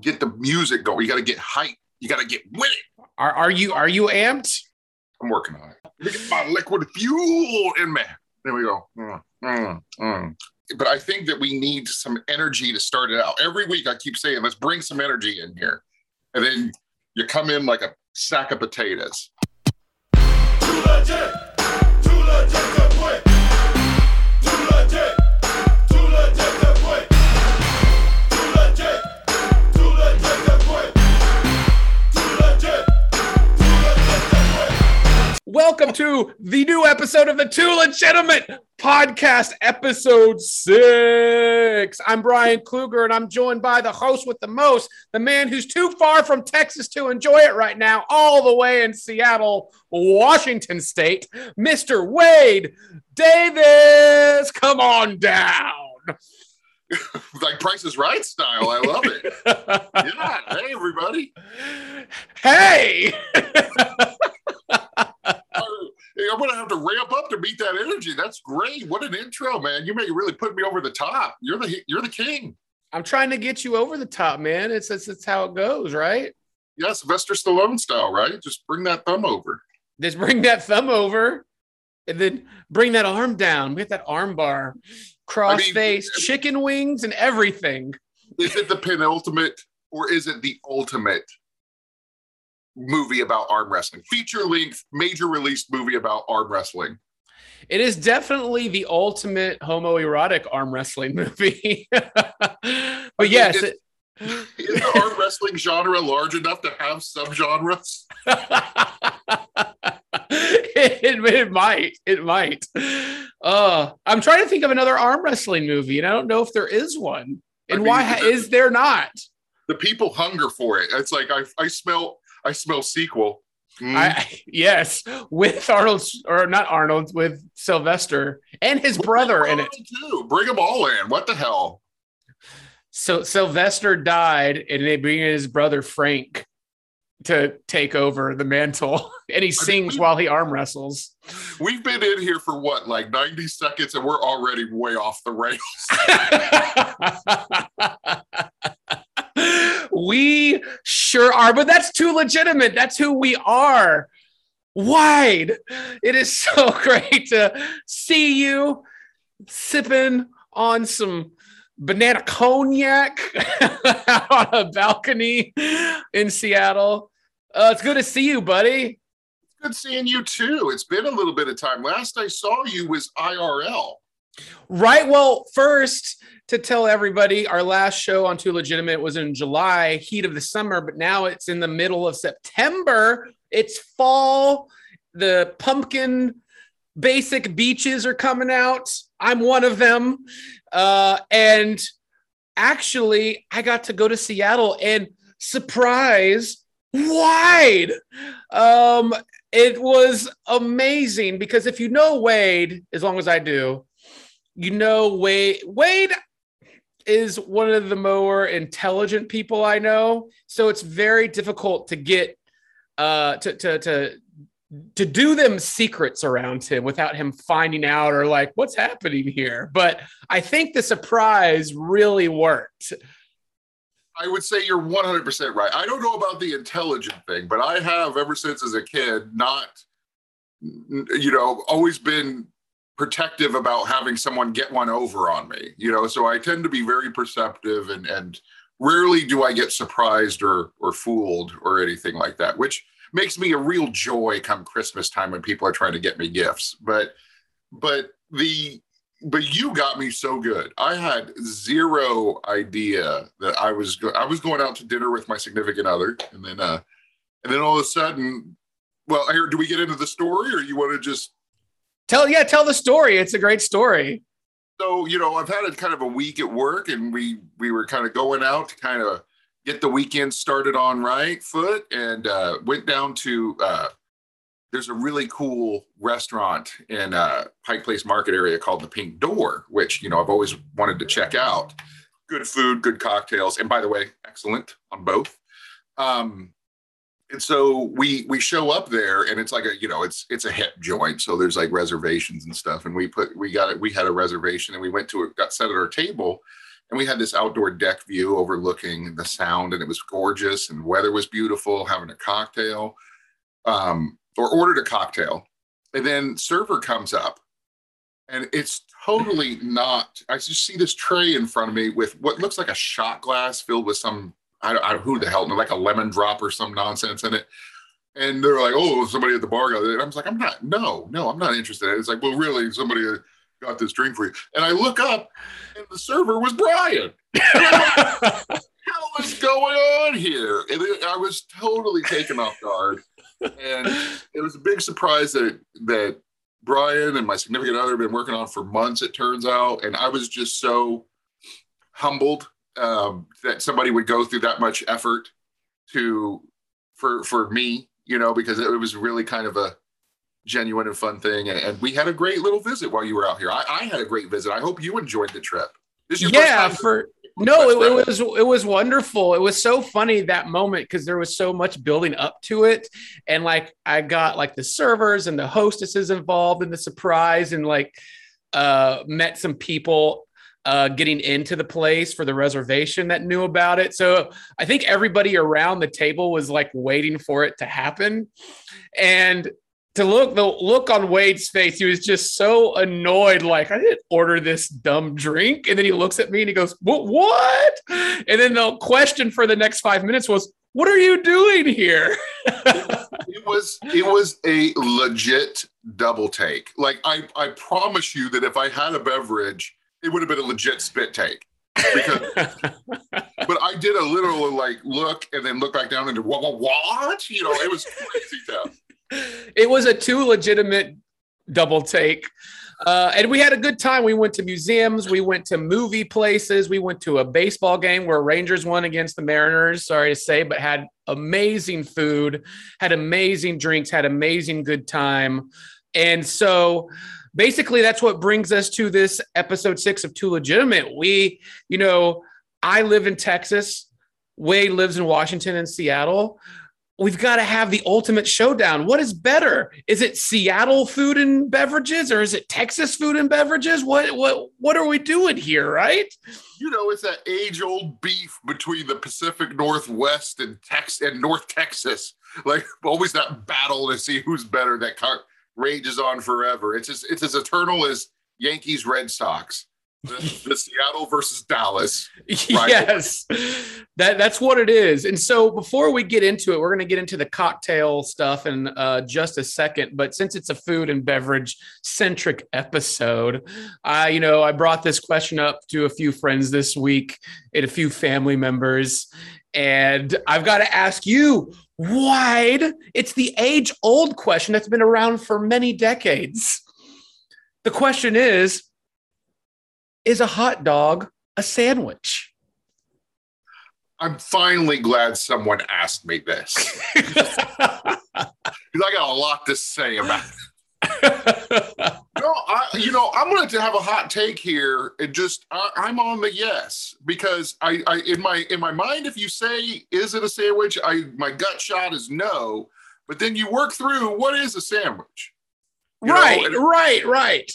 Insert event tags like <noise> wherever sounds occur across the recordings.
get the music going. You got to get hype. You got to get with it. Are are you are you amped? I'm working on it. Look at my liquid fuel in me. There we go. Mm, mm, mm. But I think that we need some energy to start it out. Every week I keep saying, let's bring some energy in here. And then you come in like a sack of potatoes. Too legit, too legit Welcome to the new episode of the Too Legitimate Podcast, episode six. I'm Brian Kluger, and I'm joined by the host with the most, the man who's too far from Texas to enjoy it right now, all the way in Seattle, Washington State, Mr. Wade Davis. Come on down. <laughs> like Price is Right style. I love it. <laughs> yeah. Hey, everybody. hey. <laughs> Oh, hey, I'm going to have to ramp up to meet that energy. That's great. What an intro, man. You may really put me over the top. You're the you're the king. I'm trying to get you over the top, man. It's it's, it's how it goes, right? Yeah, Sylvester Stallone style, right? Just bring that thumb over. Just bring that thumb over and then bring that arm down. We got that arm bar, cross I mean, face, chicken wings, and everything. Is it the penultimate or is it the ultimate movie about arm wrestling? Feature length, major release movie about arm wrestling. It is definitely the ultimate homoerotic arm wrestling movie. <laughs> but yes, it- Is the arm wrestling genre large enough to have subgenres? <laughs> it, it might. It might. Uh, I'm trying to think of another arm wrestling movie, and I don't know if there is one. And I mean, why is there not? The people hunger for it. It's like I, I smell I smell sequel. Mm. I yes, with Arnold or not Arnold, with Sylvester and his brother in it. Too. Bring them all in. What the hell? So Sylvester died, and they bring in his brother Frank to take over the mantle, <laughs> and he sings we- while he arm wrestles. We've been in here for what, like 90 seconds, and we're already way off the rails. <laughs> we sure are, but that's too legitimate. That's who we are. Wade. It is <laughs> so great to see you sipping on some banana cognac on a balcony in Seattle. Uh, it's good to see you, buddy. It's good seeing you too. It's been a little bit of time. Last I saw you was IRL. Right. Well, first to tell everybody, our last show on Too Legitimate was in July, heat of the summer, but now it's in the middle of September. It's fall. The pumpkin basic beaches are coming out. I'm one of them. Uh, and actually, I got to go to Seattle and surprise Wade. Um, it was amazing because if you know Wade, as long as I do, you know Wade Wade is one of the more intelligent people I know. So it's very difficult to get uh to to to to do them secrets around him without him finding out or like what's happening here. But I think the surprise really worked. I would say you're 100% right. I don't know about the intelligent thing, but I have ever since as a kid not, you know, always been protective about having someone get one over on me, you know, so I tend to be very perceptive and, and rarely do I get surprised or, or fooled or anything like that, which makes me a real joy come Christmas time when people are trying to get me gifts. But, but the, but you got me so good. I had zero idea that I was go- I was going out to dinner with my significant other, and then uh, and then all of a sudden, well, I heard. Do we get into the story, or you want to just? Tell yeah, tell the story. It's a great story. So you know, I've had a kind of a week at work, and we we were kind of going out to kind of get the weekend started on right foot, and uh, went down to. Uh, there's a really cool restaurant in uh, Pike Place Market area called the Pink Door, which you know I've always wanted to check out. Good food, good cocktails, and by the way, excellent on both. Um, and so we we show up there, and it's like a you know it's it's a hip joint, so there's like reservations and stuff. And we put we got it. We had a reservation, and we went to it, got set at our table, and we had this outdoor deck view overlooking the sound, and it was gorgeous, and weather was beautiful. Having a cocktail, um, or ordered a cocktail, and then server comes up, and it's totally not. I just see this tray in front of me with what looks like a shot glass filled with some I don't, I don't who the hell like a lemon drop or some nonsense in it. And they're like, "Oh, somebody at the bar got it." And I was like, "I'm not. No, no, I'm not interested." It's like, "Well, really, somebody got this drink for you." And I look up, and the server was Brian. <laughs> hell is going on here? And I was totally taken off guard, and it was a big surprise that that Brian and my significant other have been working on for months. It turns out, and I was just so humbled um, that somebody would go through that much effort to for for me, you know, because it was really kind of a genuine and fun thing. And, and we had a great little visit while you were out here. I, I had a great visit. I hope you enjoyed the trip. This is your first yeah, for no, it, it was it was wonderful. It was so funny that moment because there was so much building up to it, and like I got like the servers and the hostesses involved in the surprise, and like uh, met some people uh, getting into the place for the reservation that knew about it. So I think everybody around the table was like waiting for it to happen, and to look the look on Wade's face, he was just so annoyed. Like I didn't order this dumb drink, and then he looks at me and he goes, "What? What?" And then the question for the next five minutes was, "What are you doing here?" <laughs> it was it was a legit double take. Like I I promise you that if I had a beverage, it would have been a legit spit take. Because <laughs> but I did a literal like look and then look back down and do what what, what? You know, it was crazy tough. <laughs> it was a two legitimate double take. Uh, and we had a good time. We went to museums, we went to movie places, we went to a baseball game where Rangers won against the Mariners. Sorry to say, but had amazing food, had amazing drinks, had amazing good time. And so basically, that's what brings us to this episode six of Too Legitimate. We, you know, I live in Texas, Wade lives in Washington and Seattle we've got to have the ultimate showdown. What is better? Is it Seattle food and beverages or is it Texas food and beverages? What what what are we doing here, right? You know, it's that age-old beef between the Pacific Northwest and Tex and North Texas. Like always that battle to see who's better that rages on forever. It's as it's as eternal as Yankees Red Sox. The, the Seattle versus Dallas. <laughs> Right. yes. That that's what it is. And so before we get into it, we're going to get into the cocktail stuff in uh, just a second. But since it's a food and beverage centric episode, I you know I brought this question up to a few friends this week and a few family members, and I've got to ask you, Wade. It's the age old question that's been around for many decades. The question is Is a hot dog a sandwich? I'm finally glad someone asked me this <laughs> because I got a lot to say about it. No, I, you know, I'm going to have a hot take here, and just I, I'm on the yes because I, I, in my in my mind, if you say is it a sandwich, I my gut shot is no, but then you work through what is a sandwich, You know, right, and- right, right.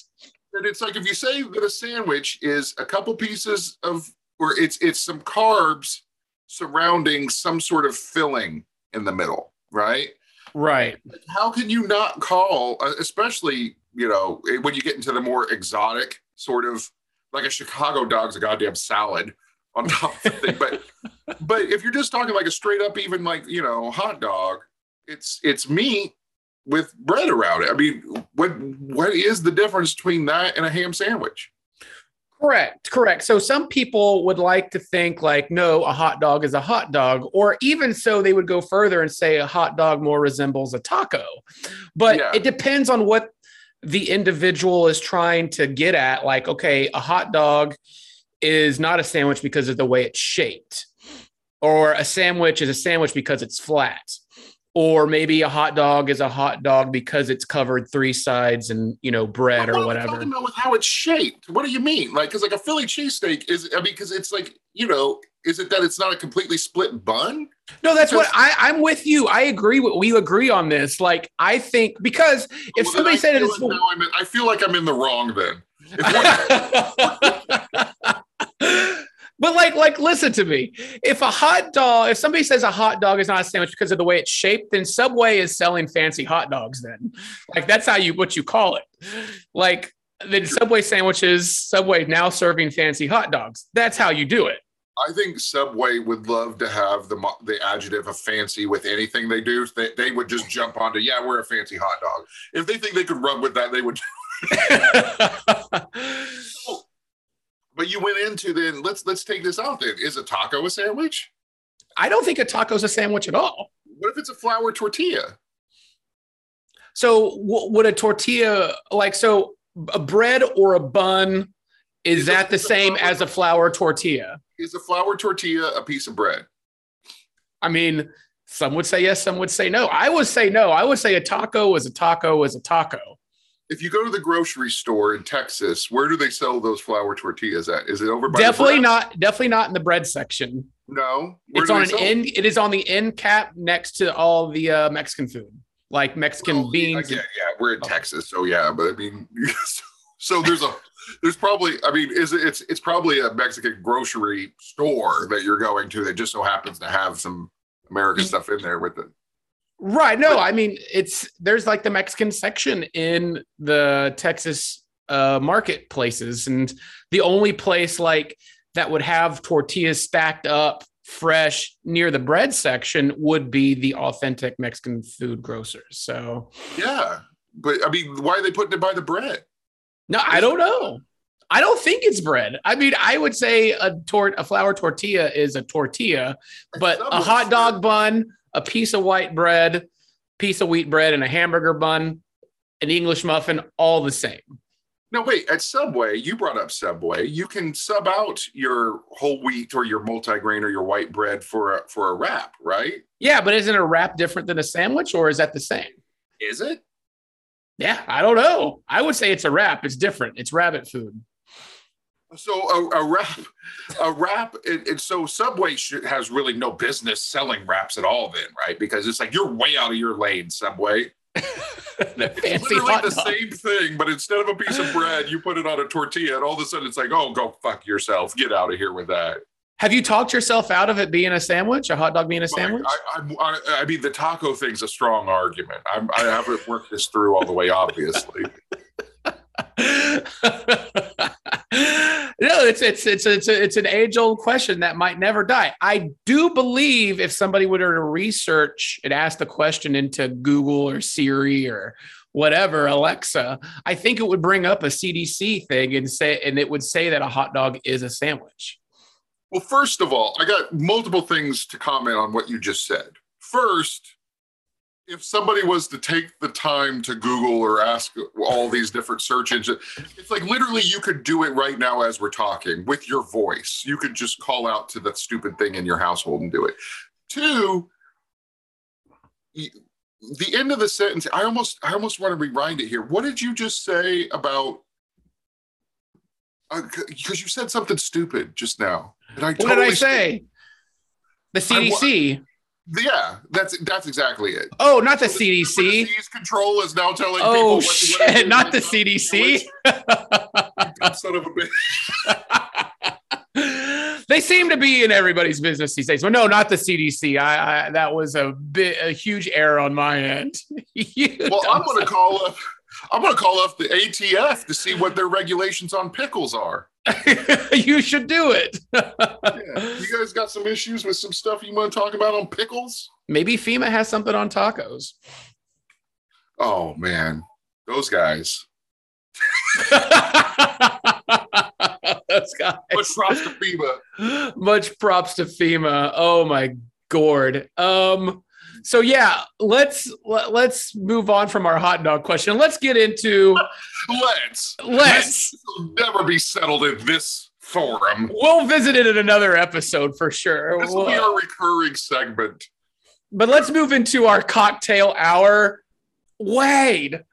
And it's like if you say that a sandwich is a couple pieces of or it's it's some carbs surrounding some sort of filling in the middle, right? Right. How can you not call, uh, especially you know eh, when you get into the more exotic sort of like a Chicago dog's a goddamn salad on <laughs> top of the thing, but but if you're just talking like a straight up even like you know hot dog, it's it's meat with bread around it. I mean, what what is the difference between that and a ham sandwich? Correct, correct. So some people would like to think like, no, a hot dog is a hot dog, or even so, they would go further and say a hot dog more resembles a taco. But Yeah. it depends on what the individual is trying to get at. Like, okay, a hot dog is not a sandwich because of the way it's shaped, or a sandwich is a sandwich because it's flat. Or maybe a hot dog is a hot dog because it's covered three sides and you know bread What or am I whatever. talking about with how it's shaped. What do you mean? Like, because like a Philly cheesesteak is, I mean, because it's like, you know, is it that it's not a completely split bun? No, that's what I, I'm with you. I agree. with We agree on this. Like, I think because if Well, somebody said feel it's, like in, I feel like I'm in the wrong then. <laughs> <laughs> But like, like, listen to me. If a hot dog, if somebody says a hot dog is not a sandwich because of the way it's shaped, then Subway is selling fancy hot dogs. Then, like, that's how you what you call it. Like, the Subway sandwiches, Subway now serving fancy hot dogs. That's how you do it. I think Subway would love to have the the adjective of fancy with anything they do. They, they would just jump onto, yeah, we're a fancy hot dog. If they think they could run with that, they would. <laughs> <laughs> But you went into then. Let's let's take this out. Then is a taco a sandwich? I don't think a taco's a sandwich at all. What if it's a flour tortilla? So, w- would a tortilla like so a bread or a bun? Is Is that it- the is a same flour- as a flour tortilla? Is a flour tortilla a piece of bread? I mean, some would say yes, some would say no. I would say no. I would say a taco is a taco is a taco. If you go to the grocery store in Texas, where do they sell those flour tortillas at? Is it over by Definitely not. Definitely not in the bread section. No, Where it's on an end. It is on the end cap next to all the uh, Mexican food, like Mexican Well, beans. Yeah, yeah, we're in Oh. Texas, so yeah. But I mean, <laughs> so there's a there's probably I mean, is it, it's it's probably a Mexican grocery store that you're going to that just so happens to have some American stuff in there with it. Right. No, I mean it's there's like the Mexican section in the Texas uh marketplaces and the only place like that would have tortillas stacked up fresh near the bread section would be the authentic Mexican food grocers. So Yeah, but I mean, why are they putting it by the bread? no, I don't know. I don't think it's bread. I mean, I would say a tort a flour tortilla is a tortilla, but a hot dog bun, a piece of white bread, piece of wheat bread, and a hamburger bun, an English muffin, all the same. No, wait. At Subway, you brought up Subway. You can sub out your whole wheat or your multigrain or your white bread for a, for a wrap, right? Yeah, but isn't a wrap different than a sandwich, or is that the same? Is it? Yeah, I don't know. I would say it's a wrap. It's different. It's rabbit food. So a, a wrap, a wrap, and, and so Subway should, has really no business selling wraps at all, then, right? Because it's like you're way out of your lane, Subway. <laughs> It's literally the same thing, but instead of a piece of bread, you put it on a tortilla, and all of a sudden it's like, oh, go fuck yourself, get out of here with that. Have you talked yourself out of it being a sandwich, a hot dog being a sandwich? I, I, I, I mean, the taco thing's a strong argument. I'm, I haven't worked this through all the way, obviously. <laughs> no, it's it's it's it's it's an age old question that might never die. I do believe if somebody were to research and ask the question into Google or Siri or whatever Alexa, I think it would bring up a CDC thing and say and it would say that a hot dog is a sandwich. Well, first of all, I got multiple things to comment on what you just said. First, if somebody was to take the time to Google or ask all these different search engines, it's like literally you could do it right now as we're talking with your voice. You could just call out to the stupid thing in your household and do it. Two, the end of the sentence, I almost I almost want to rewind it here. What did you just say about uh, because you said something stupid just now. And I What totally did I say? The I wa- CDC. Yeah, that's that's exactly it. Oh, not the So CDC. disease control is now telling oh, people. Oh what- what shit! it is Not the CDC. <laughs> Son of a bitch. <laughs> they seem to be in everybody's business these days. Well, no, not the CDC. I, I that was a bit a huge error on my end. <laughs> Well, I'm going to call up. I'm going to call up the ATF to see what their regulations on pickles are. <laughs> you should do it. Yeah. You guys got some issues with some stuff you want to talk about on pickles? Maybe FEMA has something on tacos. Oh man, those guys. <laughs> Those guys. Much props to FEMA. Much props to FEMA. Oh my gourd. Um. So yeah, let's let, let's move on from our hot dog question. Let's get into Let's. let's. Never be settled in this forum. We'll visit it in another episode for sure. This will be We'll- our recurring segment. but let's move into our cocktail hour. Wade,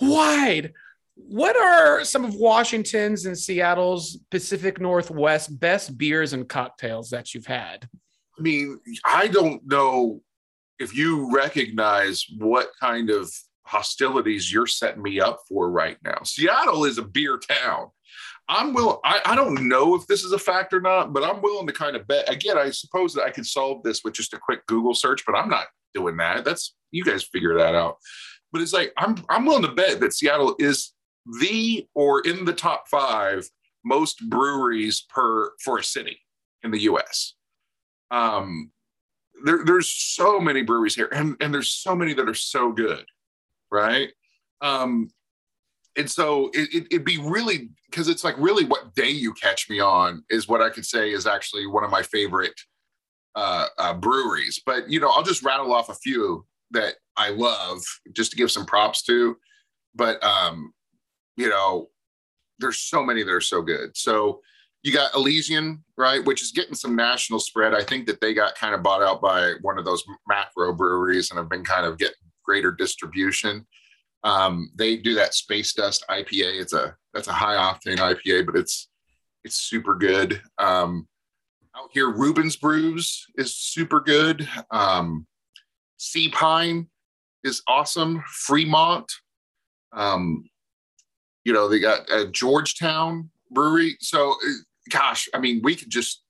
Wade, what are some of Washington's and Seattle's Pacific Northwest best beers and cocktails that you've had? I mean, I don't know if you recognize what kind of hostilities you're setting me up for right now. Seattle is a beer town. I'm will I, I don't know if this is a fact or not, but I'm willing to kind of bet. Again, I suppose that I could solve this with just a quick Google search, but I'm not doing that. That's you guys figure that out. But it's like I'm I'm willing to bet that Seattle is the or in the top five most breweries per for a city in the US. Um there, there's so many breweries here, and, and there's so many that are so good, right? Um, and so it, it, it'd be really because it's like really what day you catch me on is what I could say is actually one of my favorite uh, uh, breweries. But you know, I'll just rattle off a few that I love just to give some props to. But um, you know, there's so many that are so good. So you got Elysian, right, which is getting some national spread. I think that they got kind of bought out by one of those macro breweries and have been kind of getting greater distribution. Um, they do that Space Dust IPA. It's a that's a high octane IPA, but it's it's super good. Um, out here, Reuben's Brews is super good. Um, Seapine is awesome. Fremont, um, you know, they got uh, Georgetown Brewery. So, uh, gosh, I mean, we could just,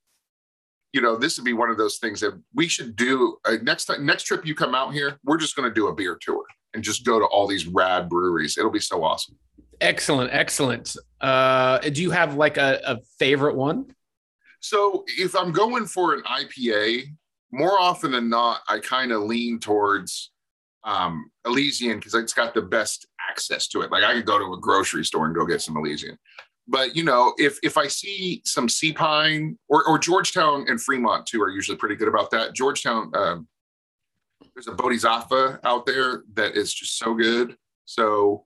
you know, this would be one of those things that we should do. Uh, next time, next trip you come out here, we're just going to do a beer tour and just go to all these rad breweries. It'll be so awesome. Excellent, excellent. Uh, do you have like a, a favorite one? So if I'm going for an IPA, more often than not, I kind of lean towards um, Elysian because it's got the best access to it. Like I could go to a grocery store and go get some Elysian. But you know, if if I see some Seapine or, or Georgetown and Fremont too are usually pretty good about that. Georgetown, um, there's a Bodhizafa out there that is just so good. So,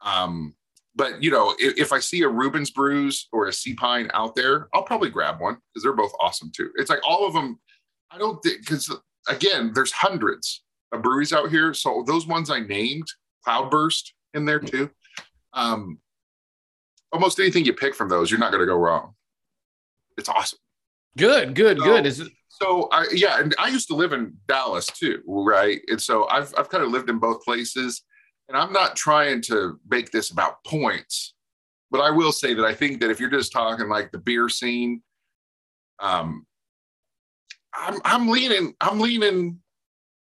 um, but you know, if, if I see a Reuben's Brews or a Seapine out there, I'll probably grab one because they're both awesome too. It's like all of them. I don't think because again, there's hundreds of breweries out here. So those ones I named, Cloudburst in there too. Um, almost anything you pick from those, you're not going to go wrong. It's awesome. Good, good, So- good. Is it, So I yeah, and I used to live in Dallas too, right? And so I've I've kind of lived in both places, and I'm not trying to make this about points, but I will say that I think that if you're just talking like the beer scene, um, I'm I'm leaning I'm leaning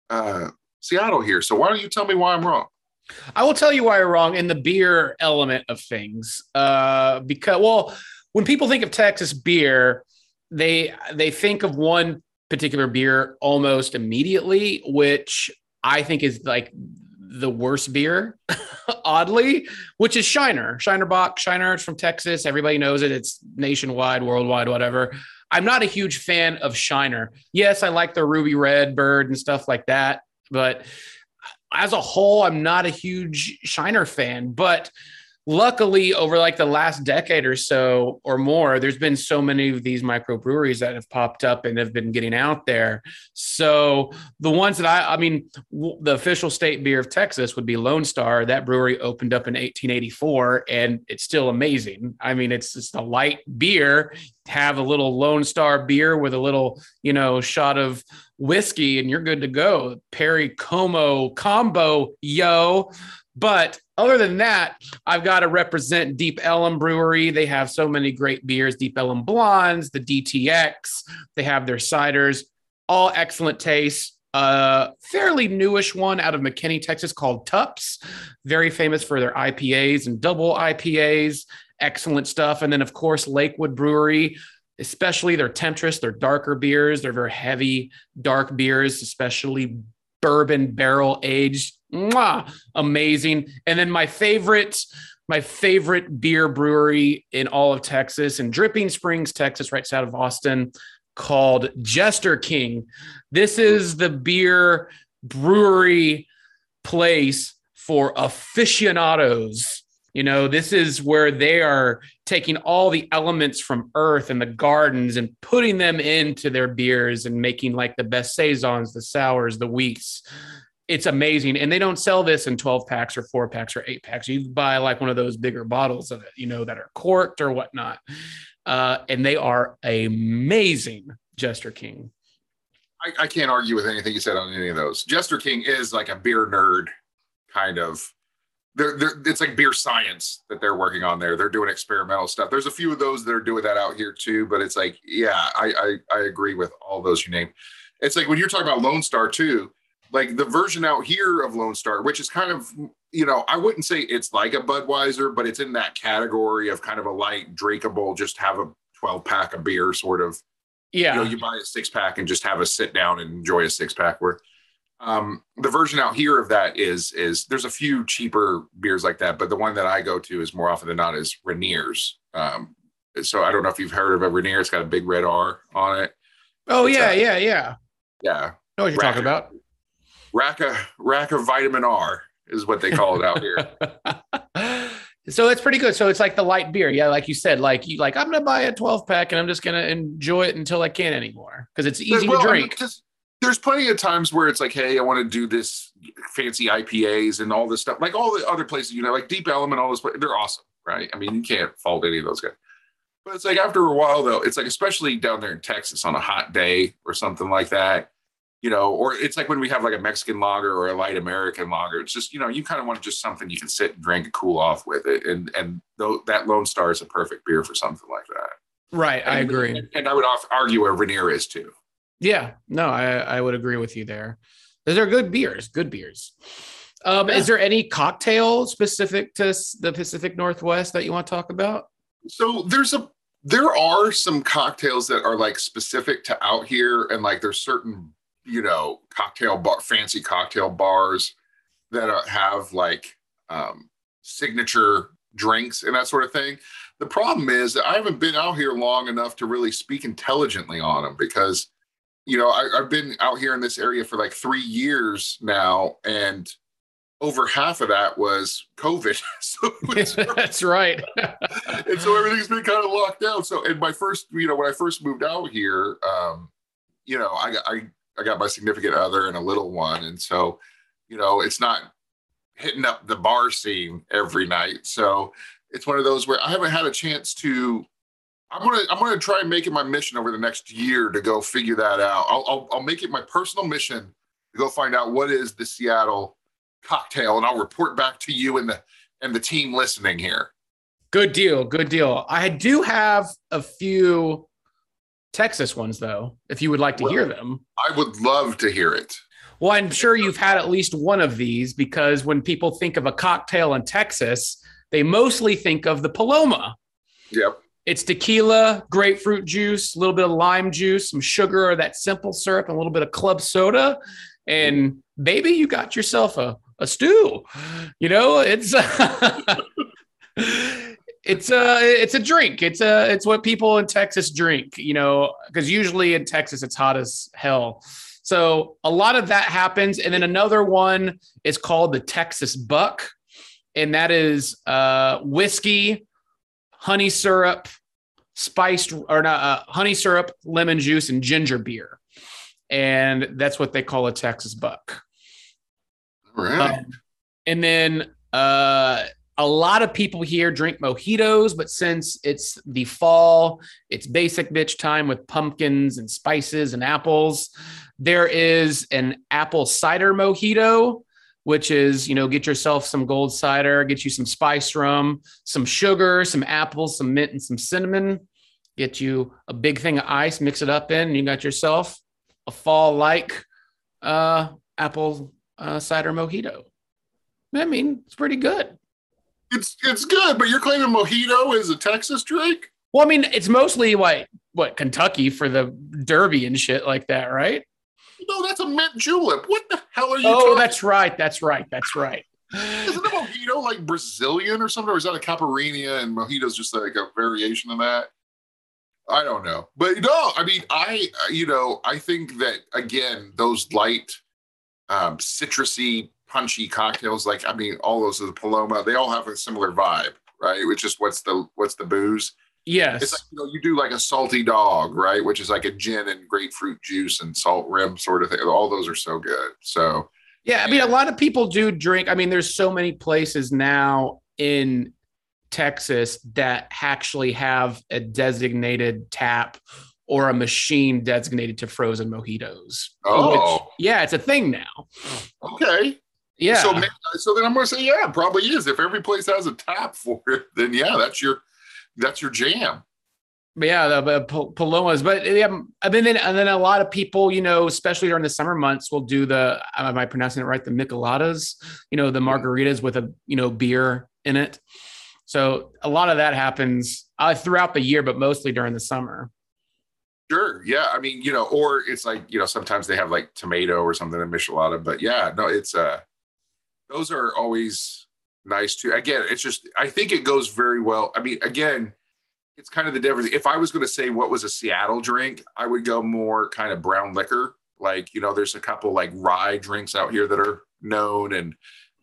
uh, Seattle here. So why don't you tell me why I'm wrong? I will tell you why you're wrong in the beer element of things. Uh, because well, when people think of Texas beer, they they think of one particular beer almost immediately, which I think is like the worst beer, <laughs> oddly, which is Shiner. Shiner Bock. Shiner is from Texas. Everybody knows it. It's nationwide, worldwide, whatever. I'm not a huge fan of Shiner. Yes, I like the Ruby Redbird and stuff like that, but as a whole, I'm not a huge Shiner fan. But luckily, over like the last decade or so or more, there's been so many of these microbreweries that have popped up and have been getting out there. So the ones that I, I mean, w- the official state beer of Texas would be Lone Star. That brewery opened up in 1884, and it's still amazing. I mean, it's just a light beer. Have a little Lone Star beer with a little, you know, shot of whiskey, and you're good to go. Perry Como combo, yo. But other than that, I've got to represent Deep Ellum Brewery. They have so many great beers Deep Ellum Blondes, the DTX. They have their ciders, all excellent taste. A fairly newish one out of McKinney, Texas called Tupps. Very famous for their IPAs and double IPAs. Excellent stuff. And then, of course, Lakewood Brewery, especially their Temptress, their darker beers. They're very heavy, dark beers, especially bourbon barrel aged. Mwah, amazing. And then my favorite, my favorite beer brewery in all of Texas, in Dripping Springs, Texas, right south of Austin, called Jester King. This is the beer brewery place for aficionados. You know, this is where they are taking all the elements from earth and the gardens and putting them into their beers and making like the best saisons, the sours, the wheats. It's amazing. And they don't sell this in 12 packs or four packs or eight packs. You buy like one of those bigger bottles of it, you know, that are corked or whatnot. Uh, and they are amazing, Jester King. I, I can't argue with anything you said on any of those. Jester King is like a beer nerd kind of they're, they're it's like beer science that they're working on there. They're doing experimental stuff. There's a few of those that are doing that out here too, but it's like, yeah, I I, I agree with all those you named. It's like when you're talking about Lone Star too, like the version out here of Lone Star, which is kind of, you know, I wouldn't say it's like a Budweiser, but it's in that category of kind of a light, drinkable, just have a 12 pack of beer sort of Yeah. you know, you buy a six pack and just have a sit down and enjoy a six pack. Where um, the version out here of that is is there's a few cheaper beers like that, but the one that I go to is more often than not is Rainier's. Um, so I don't know if you've heard of a Rainier. It's got a big red R on it. oh it's yeah, a- yeah, yeah. Yeah, Know what you're talking about. rack of rack of vitamin R is what they call it out here. <laughs> so it's pretty good. So it's like the light beer. Yeah, like you said, like you like I'm gonna buy a 12 pack and I'm just gonna enjoy it until I can't anymore because it's easy Well, to I mean, drink. There's plenty of times where it's like, hey, I want to do this fancy IPAs and all this stuff, like all the other places, you know, like Deep Ellum, all those, pla- they're awesome, right? I mean, you can't fault any of those guys. But it's like after a while, though, it's like especially down there in Texas on a hot day or something like that, you know, or it's like when we have like a Mexican lager or a light American lager. It's just you know, you kind of want just something you can sit and drink and cool off with it, and and though that Lone Star is a perfect beer for something like that. right, I agree. and, and I would argue a Rainier is too. Yeah, no, I, I would agree with you there. Those are good beers, good beers. Um, Yeah. Is there any cocktail specific to the Pacific Northwest that you want to talk about? So there's a there are some cocktails that are like specific to out here, and like there's certain you know cocktail bar, fancy cocktail bars that uh, have like um, signature drinks and that sort of thing. The problem is that I haven't been out here long enough to really speak intelligently on them because you know I, I've been out here in this area for like three years now, and over half of that was COVID. <laughs> so it's <laughs> That's right. <laughs> and so everything's been kind of locked down. So, and my first, you know, when I first moved out here, um, you know, I got I I got my significant other and a little one, and so, you know, it's not hitting up the bar scene every night. So it's one of those where I haven't had a chance to. I'm gonna I'm gonna try and make it my mission over the next year to go figure that out. I'll I'll, I'll make it my personal mission to go find out what is the Seattle cocktail, and I'll report back to you and the and the team listening here. Good deal. Good deal. I do have a few Texas ones though, if you would like to hear them. I would love to hear it. Well, I'm sure you've had at least one of these because when people think of a cocktail in Texas, they mostly think of the Paloma. Yep. It's tequila, grapefruit juice, a little bit of lime juice, some sugar or that simple syrup, and a little bit of club soda. And baby, you got yourself a, a stew. You know, it's <laughs> it's a it's a drink. It's a it's what people in Texas drink, you know, because usually in Texas it's hot as hell. So a lot of that happens. And then another one is called the Texas Buck. And that is uh, whiskey, honey syrup, spiced or not uh, honey syrup, lemon juice, and ginger beer. And that's what they call a Texas Buck. All right. Um, and then uh, a lot of people here drink mojitos, but since it's the fall, it's basic bitch time with pumpkins and spices and apples. There is an apple cider mojito, which is, you know, get yourself some gold cider, get you some spice rum, some sugar, some apples, some mint, and some cinnamon. Get you a big thing of ice, mix it up in, and you got yourself a fall like uh, apple uh, cider mojito. I mean, it's pretty good. It's it's good, but you're claiming mojito is a Texas drink? Well, I mean, it's mostly what what Kentucky for the Derby and shit like that, right? No, that's a mint julep. What the hell are you Oh, talking? that's right. That's right. That's right. Isn't a mojito like Brazilian or something? Or is that a caipirinha and mojito's just like a variation of that? I don't know. But no, I mean, I, you know, I think that again, those light, um, citrusy, punchy cocktails, like, I mean, all those of the Paloma, they all have a similar vibe, right? Which is what's the, what's the booze? Yes. It's like, you know, you do like a salty dog, right? Which is like a gin and grapefruit juice and salt rim sort of thing. All those are so good. So, Yeah, I mean, a lot of people do drink. I mean, there's so many places now in Texas that actually have a designated tap or a machine designated to frozen mojitos. oh, Which- yeah, it's a thing now. okay. Yeah. So, so then I'm going to say, yeah, it probably is. If every place has a tap for it, then yeah, that's your that's your jam. But yeah, the, the palomas. But yeah, I mean, then and then a lot of people, you know, especially during the summer months, will do the. Am I pronouncing it right? The micheladas. You know, the margaritas with a you know beer in it. So a lot of that happens uh, throughout the year, but mostly during the summer. Sure. Yeah. I mean, you know, or it's like, you know, sometimes they have like tomato or something in Michelada, but yeah, no, it's uh those are always nice too. Again, it's just I think it goes very well. I mean, again, it's kind of the difference. If I was going to say what was a Seattle drink, I would go more kind of brown liquor. Like, you know, there's a couple like rye drinks out here that are known and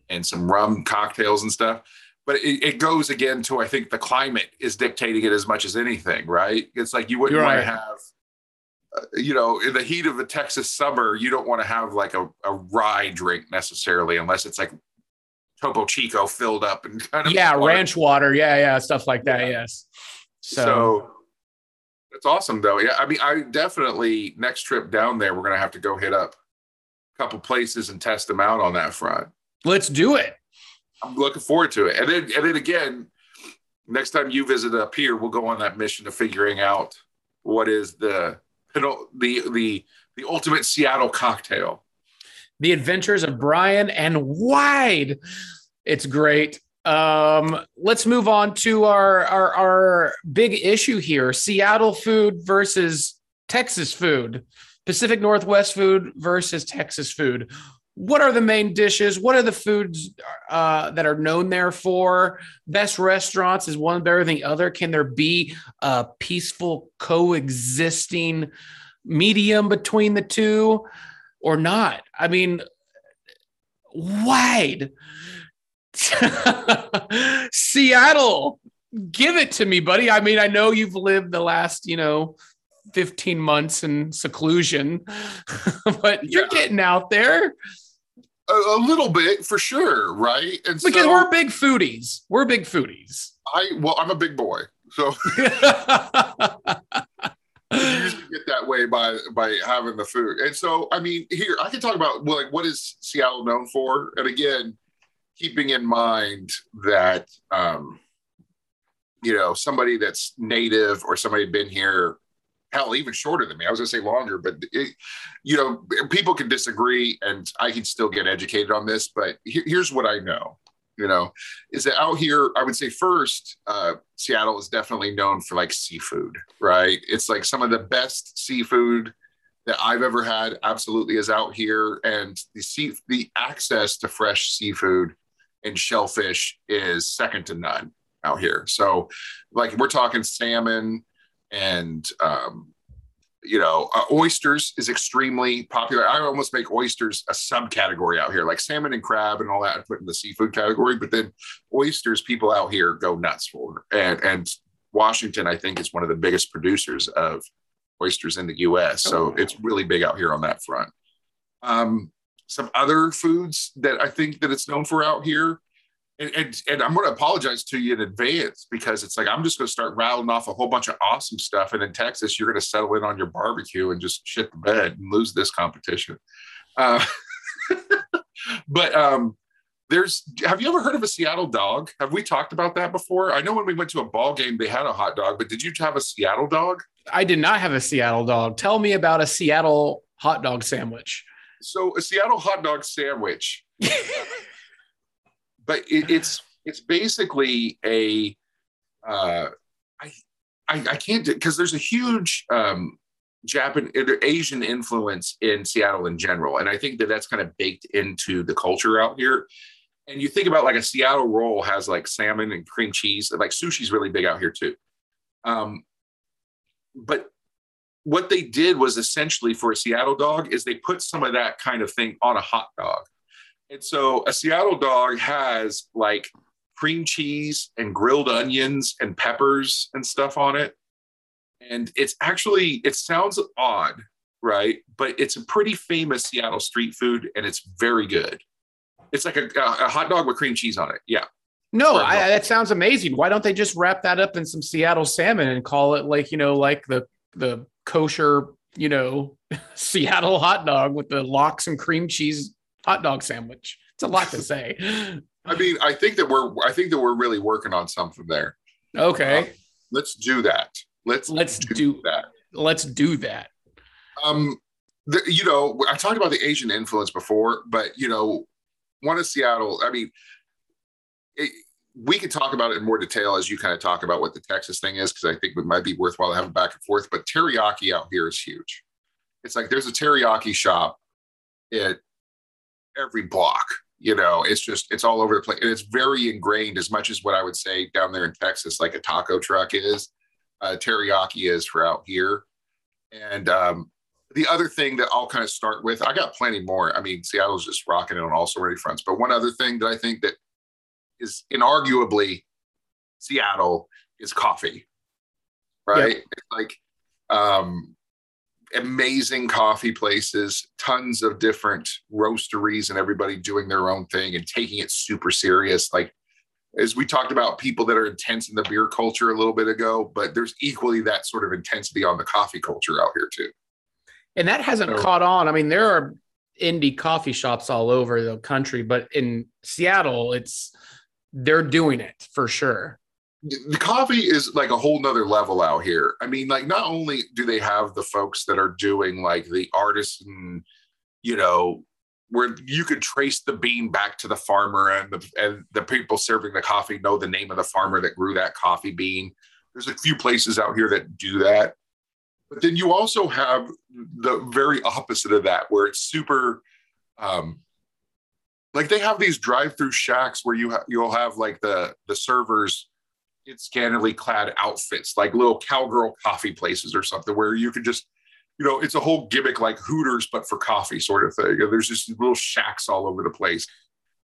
and some rum cocktails and stuff. But it, it goes again to I think the climate is dictating it as much as anything, right? It's like you wouldn't You're want right. to have uh, you know, in the heat of a Texas summer, you don't want to have like a, a rye drink necessarily, unless it's like Topo Chico filled up and kind of Yeah, water. ranch water. Yeah, yeah, stuff like that. Yeah. Yes. So, So, that's awesome, though. Yeah, I mean, I definitely next trip down there, we're gonna have to go hit up a couple places and test them out on that front. let's do it. I'm looking forward to it. And then, and then again, next time you visit up here, we'll go on that mission of figuring out what is the the the the ultimate Seattle cocktail. The Adventures of Brian and Wade. It's great. Um, let's move on to our, our our big issue here: Seattle food versus Texas food, Pacific Northwest food versus Texas food. What are the main dishes? What are the foods uh, that are known there for? Best restaurants is one better than the other. Can there be a peaceful coexisting medium between the two? Or not. I mean, Wade. <laughs> Seattle, give it to me, buddy. I mean, I know you've lived the last, you know, 15 months in seclusion, <laughs> but you're Yeah. getting out there A, a little bit for sure, right? And because so we're big foodies. We're big foodies. I well, I'm a big boy, so <laughs> you usually get that way by by having the food. And so, I mean, here I can talk about well, like what is Seattle known for, and again, keeping in mind that um, you know somebody that's native or somebody been here. Hell, even shorter than me. I was gonna say longer, but it, you know, people can disagree, and I can still get educated on this. But here- here's what I know. You know, is that out here, I would say first, uh, Seattle is definitely known for like seafood, right? It's like some of the best seafood that I've ever had absolutely is out here. And the sea, the access to fresh seafood and shellfish is second to none out here. So like we're talking salmon and, um, you know, uh, oysters is extremely popular. I almost make oysters a subcategory out here, like salmon and crab and all that. I put in the seafood category, but then oysters, people out here go nuts for. And and Washington, I think, is one of the biggest producers of oysters in the U.S. So Oh. it's really big out here on that front. Um, some other foods that I think that it's known for out here. And, and, and I'm going to apologize to you in advance because it's like I'm just going to start rattling off a whole bunch of awesome stuff. And in Texas, you're going to settle in on your barbecue and just shit the bed and lose this competition. Uh, <laughs> but um, there's, have you ever heard of a Seattle dog? Have we talked about that before? I know when we went to a ball game, they had a hot dog, but did you have a Seattle dog? I did not have a Seattle dog. Tell me about a Seattle hot dog sandwich. So a Seattle hot dog sandwich <laughs> but it, it's it's basically a uh, I, I I can't because there's a huge um, Japan Asian influence in Seattle in general, and I think that that's kind of baked into the culture out here. And you think about like a Seattle roll has like salmon and cream cheese, like sushi's really big out here too. Um, but what they did was essentially for a Seattle dog is they put some of that kind of thing on a hot dog. And so a Seattle dog has like cream cheese and grilled onions and peppers and stuff on it. And it's actually, it sounds odd, right? But it's a pretty famous Seattle street food and it's very good. It's like a, a hot dog with cream cheese on it. Yeah. No, I, that sounds amazing. Why don't they just wrap that up in some Seattle salmon and call it like you know, like the the kosher, you know, <laughs> Seattle hot dog with the lox and cream cheese hot dog sandwich? it's a lot to say. I mean, I think that we're I think that we're really working on something there. Okay, Let's do that. Let's let's do that. let's do that. Um, the, you know, I talked about the Asian influence before, but you know, one of Seattle. I mean, it, we could talk about it in more detail as you kind of talk about what the Texas thing is, because I think it might be worthwhile having back and forth. But teriyaki out here is huge. It's like there's a teriyaki shop at every block. You know, it's just it's all over the place, and it's very ingrained. As much as what I would say down there in Texas, like a taco truck is, uh, teriyaki is for out here. And um, the other thing that I'll kind of start with, I got plenty more. I mean, Seattle's just rocking it on all so many fronts. But one other thing that I think that is inarguably Seattle is coffee, right? It's like um, amazing coffee places, tons of different roasteries, and everybody doing their own thing and taking it super serious. Like as we talked about people that are intense in the beer culture a little bit ago, but there's equally that sort of intensity on the coffee culture out here too. And that hasn't So- caught on. I mean, there are indie coffee shops all over the country, but in Seattle, it's they're doing it for sure. The coffee is like a whole nother level out here. I mean, like not only do they have the folks that are doing like the artisan, you know, where you could trace the bean back to the farmer and the and the people serving the coffee know the name of the farmer that grew that coffee bean. There's a few places out here that do that. But then you also have the very opposite of that, where it's super um, like they have these drive-through shacks where you ha- you'll have like the the servers scantily clad outfits, like little cowgirl coffee places or something, where you could just, you know, it's a whole gimmick like Hooters, but for coffee sort of thing. And there's just little shacks all over the place.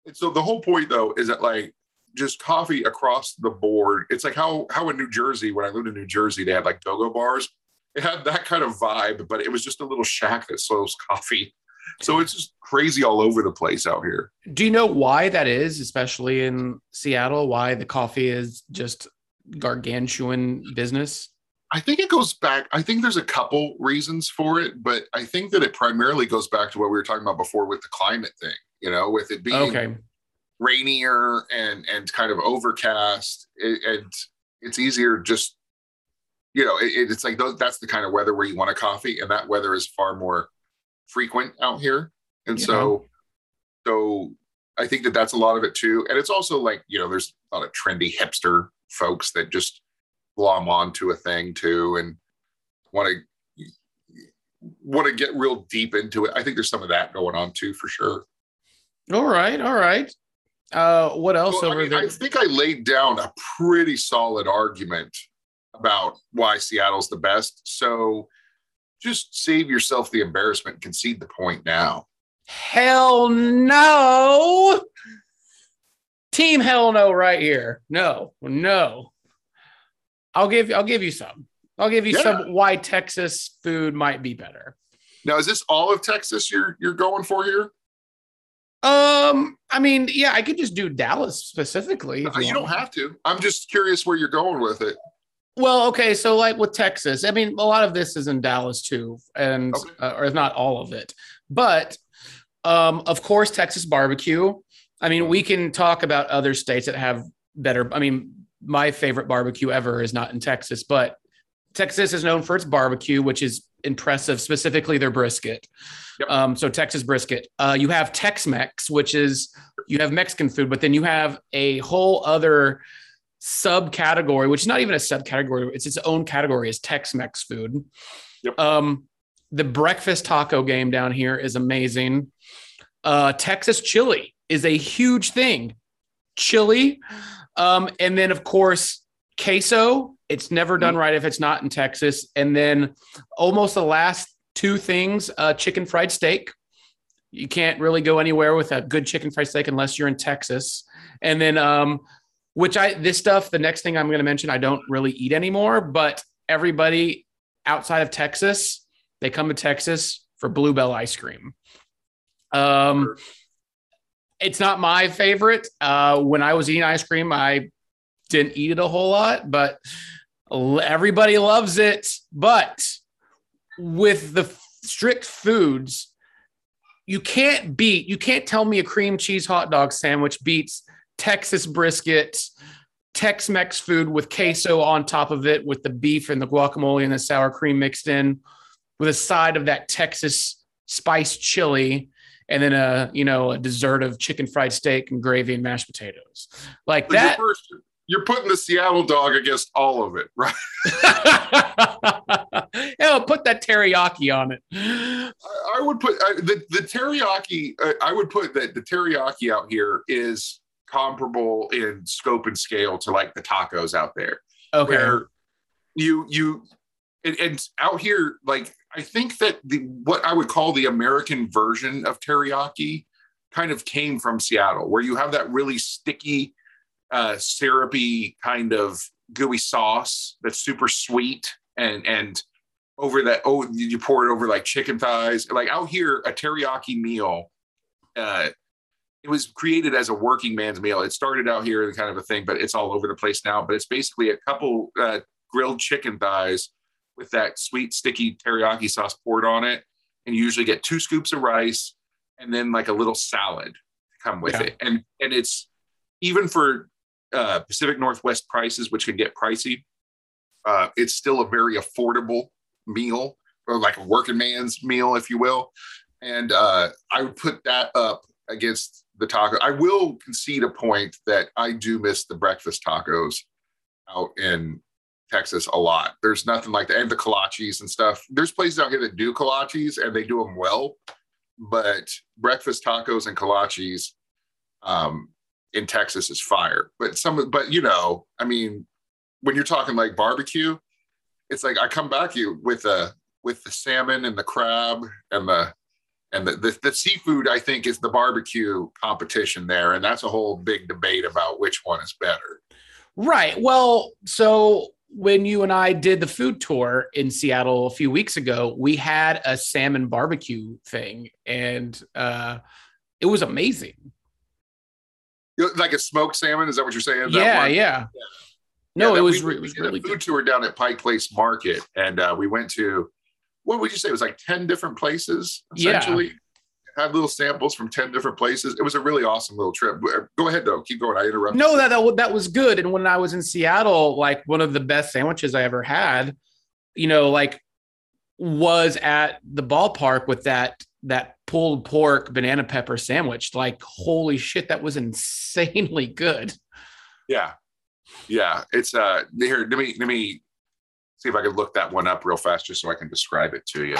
And so the whole point though is that like just coffee across the board. It's like how how in New Jersey, when I lived in New Jersey, they had like go-go bars. It had that kind of vibe, but it was just a little shack that sells coffee. So it's just crazy all over the place out here. Do you know why that is, especially in Seattle? Why the coffee is just gargantuan business? I think it goes back. I think there's a couple reasons for it, but I think that it primarily goes back to what we were talking about before with the climate thing. You know, with it being Okay. rainier and and kind of overcast, it, and it's easier just. You know, it, it's like those, that's the kind of weather where you want a coffee, and that weather is far more frequent out here, and so, so I think that that's a lot of it too. And it's also like you know, there's a lot of trendy hipster folks that just glom onto a thing too and want to want to get real deep into it. I think there's some of that going on too, for sure. All right. All right. Uh, what else Well, I, over mean, there? I think I laid down a pretty solid argument about why Seattle's the best. So just save yourself the embarrassment and concede the point now. Hell no. Team hell no right here. No, no. I'll give I'll give you some. I'll give you Yeah. some why Texas food might be better. Now, is this all of Texas you're you're going for here? Um, I mean, yeah, I could just do Dallas specifically. if Uh, you don't have to. I'm just curious where you're going with it. Well, okay, so like with Texas, I mean, a lot of this is in Dallas too, and Okay. uh, or if not all of it, but um, of course, Texas barbecue. I mean, we can talk about other states that have better. I mean, my favorite barbecue ever is not in Texas, but Texas is known for its barbecue, which is impressive, specifically their brisket. Yep. Um, so Texas brisket. Uh, you have Tex-Mex, which is you have Mexican food, but then you have a whole other subcategory, which is not even a subcategory, it's its own category, is Tex-Mex food. Yep. Um, the breakfast taco game down here is amazing. Uh, Texas chili is a huge thing. Chili. Um, and then of course, queso. It's never done right if it's not in Texas. And then almost the last two things, uh, chicken fried steak. You can't really go anywhere with a good chicken fried steak unless you're in Texas. And then um, which I this stuff, the next thing I'm going to mention, I don't really eat anymore, but everybody outside of Texas, they come to Texas for Bluebell ice cream. Um, it's not my favorite. Uh, when I was eating ice cream, I didn't eat it a whole lot, but everybody loves it. But with the strict foods, you can't beat, you can't tell me a cream cheese hot dog sandwich beats Texas brisket, Tex Mex food with queso on top of it, with the beef and the guacamole and the sour cream mixed in, with a side of that Texas spiced chili, and then a you know a dessert of chicken fried steak and gravy and mashed potatoes. Like But that. first- You're putting the Seattle dog against all of it, right? <laughs> <laughs> yeah, put that teriyaki on it. I, I would put I, the the teriyaki. Uh, I would put that the teriyaki out here is comparable in scope and scale to like the tacos out there. Okay. where you you and, and out here like i think that the what i would call the american version of teriyaki kind of came from seattle where you have that really sticky uh syrupy kind of gooey sauce that's super sweet and and over that oh you pour it over like chicken thighs like out here a teriyaki meal uh it was created as a working man's meal. It started out here kind of a thing, but it's all over the place now. But it's basically a couple uh, grilled chicken thighs with that sweet, sticky teriyaki sauce poured on it. And you usually get two scoops of rice and then like a little salad to come with Yeah. it. And and it's even for uh, Pacific Northwest prices, which can get pricey, uh, it's still a very affordable meal, or like a working man's meal, if you will. And uh, I would put that up against the taco. I will concede a point that I do miss the breakfast tacos out in Texas a lot. There's nothing like that. And the kolaches and stuff. There's places out here that do kolaches and they do them well, but breakfast tacos and kolaches um, in Texas is fire. But some, but you know, I mean, when you're talking like barbecue, it's like I come back you with a with the salmon and the crab and the and the, the, the seafood i think is the barbecue competition there and that's a whole big debate about which one is better Right. Well, so when you and I did the food tour in Seattle a few weeks ago, we had a salmon barbecue thing and uh it was amazing. Like a smoked salmon is that what you're saying Yeah, one? yeah. No, Yeah, it was we, it we did really a food good. tour down at pike place market and uh, we went to what would you say it was like 10 different places Yeah. Had little samples from 10 different places it was a really awesome little trip go ahead though keep going i interrupted No, that, that that was good. And when I was in Seattle, like one of the best sandwiches I ever had, you know, like was at the ballpark with that that pulled pork banana pepper sandwich. Like, holy shit, that was <laughs> insanely good. Yeah. Yeah. It's uh here, let me let me see if I can look that one up real fast just so I can describe it to you.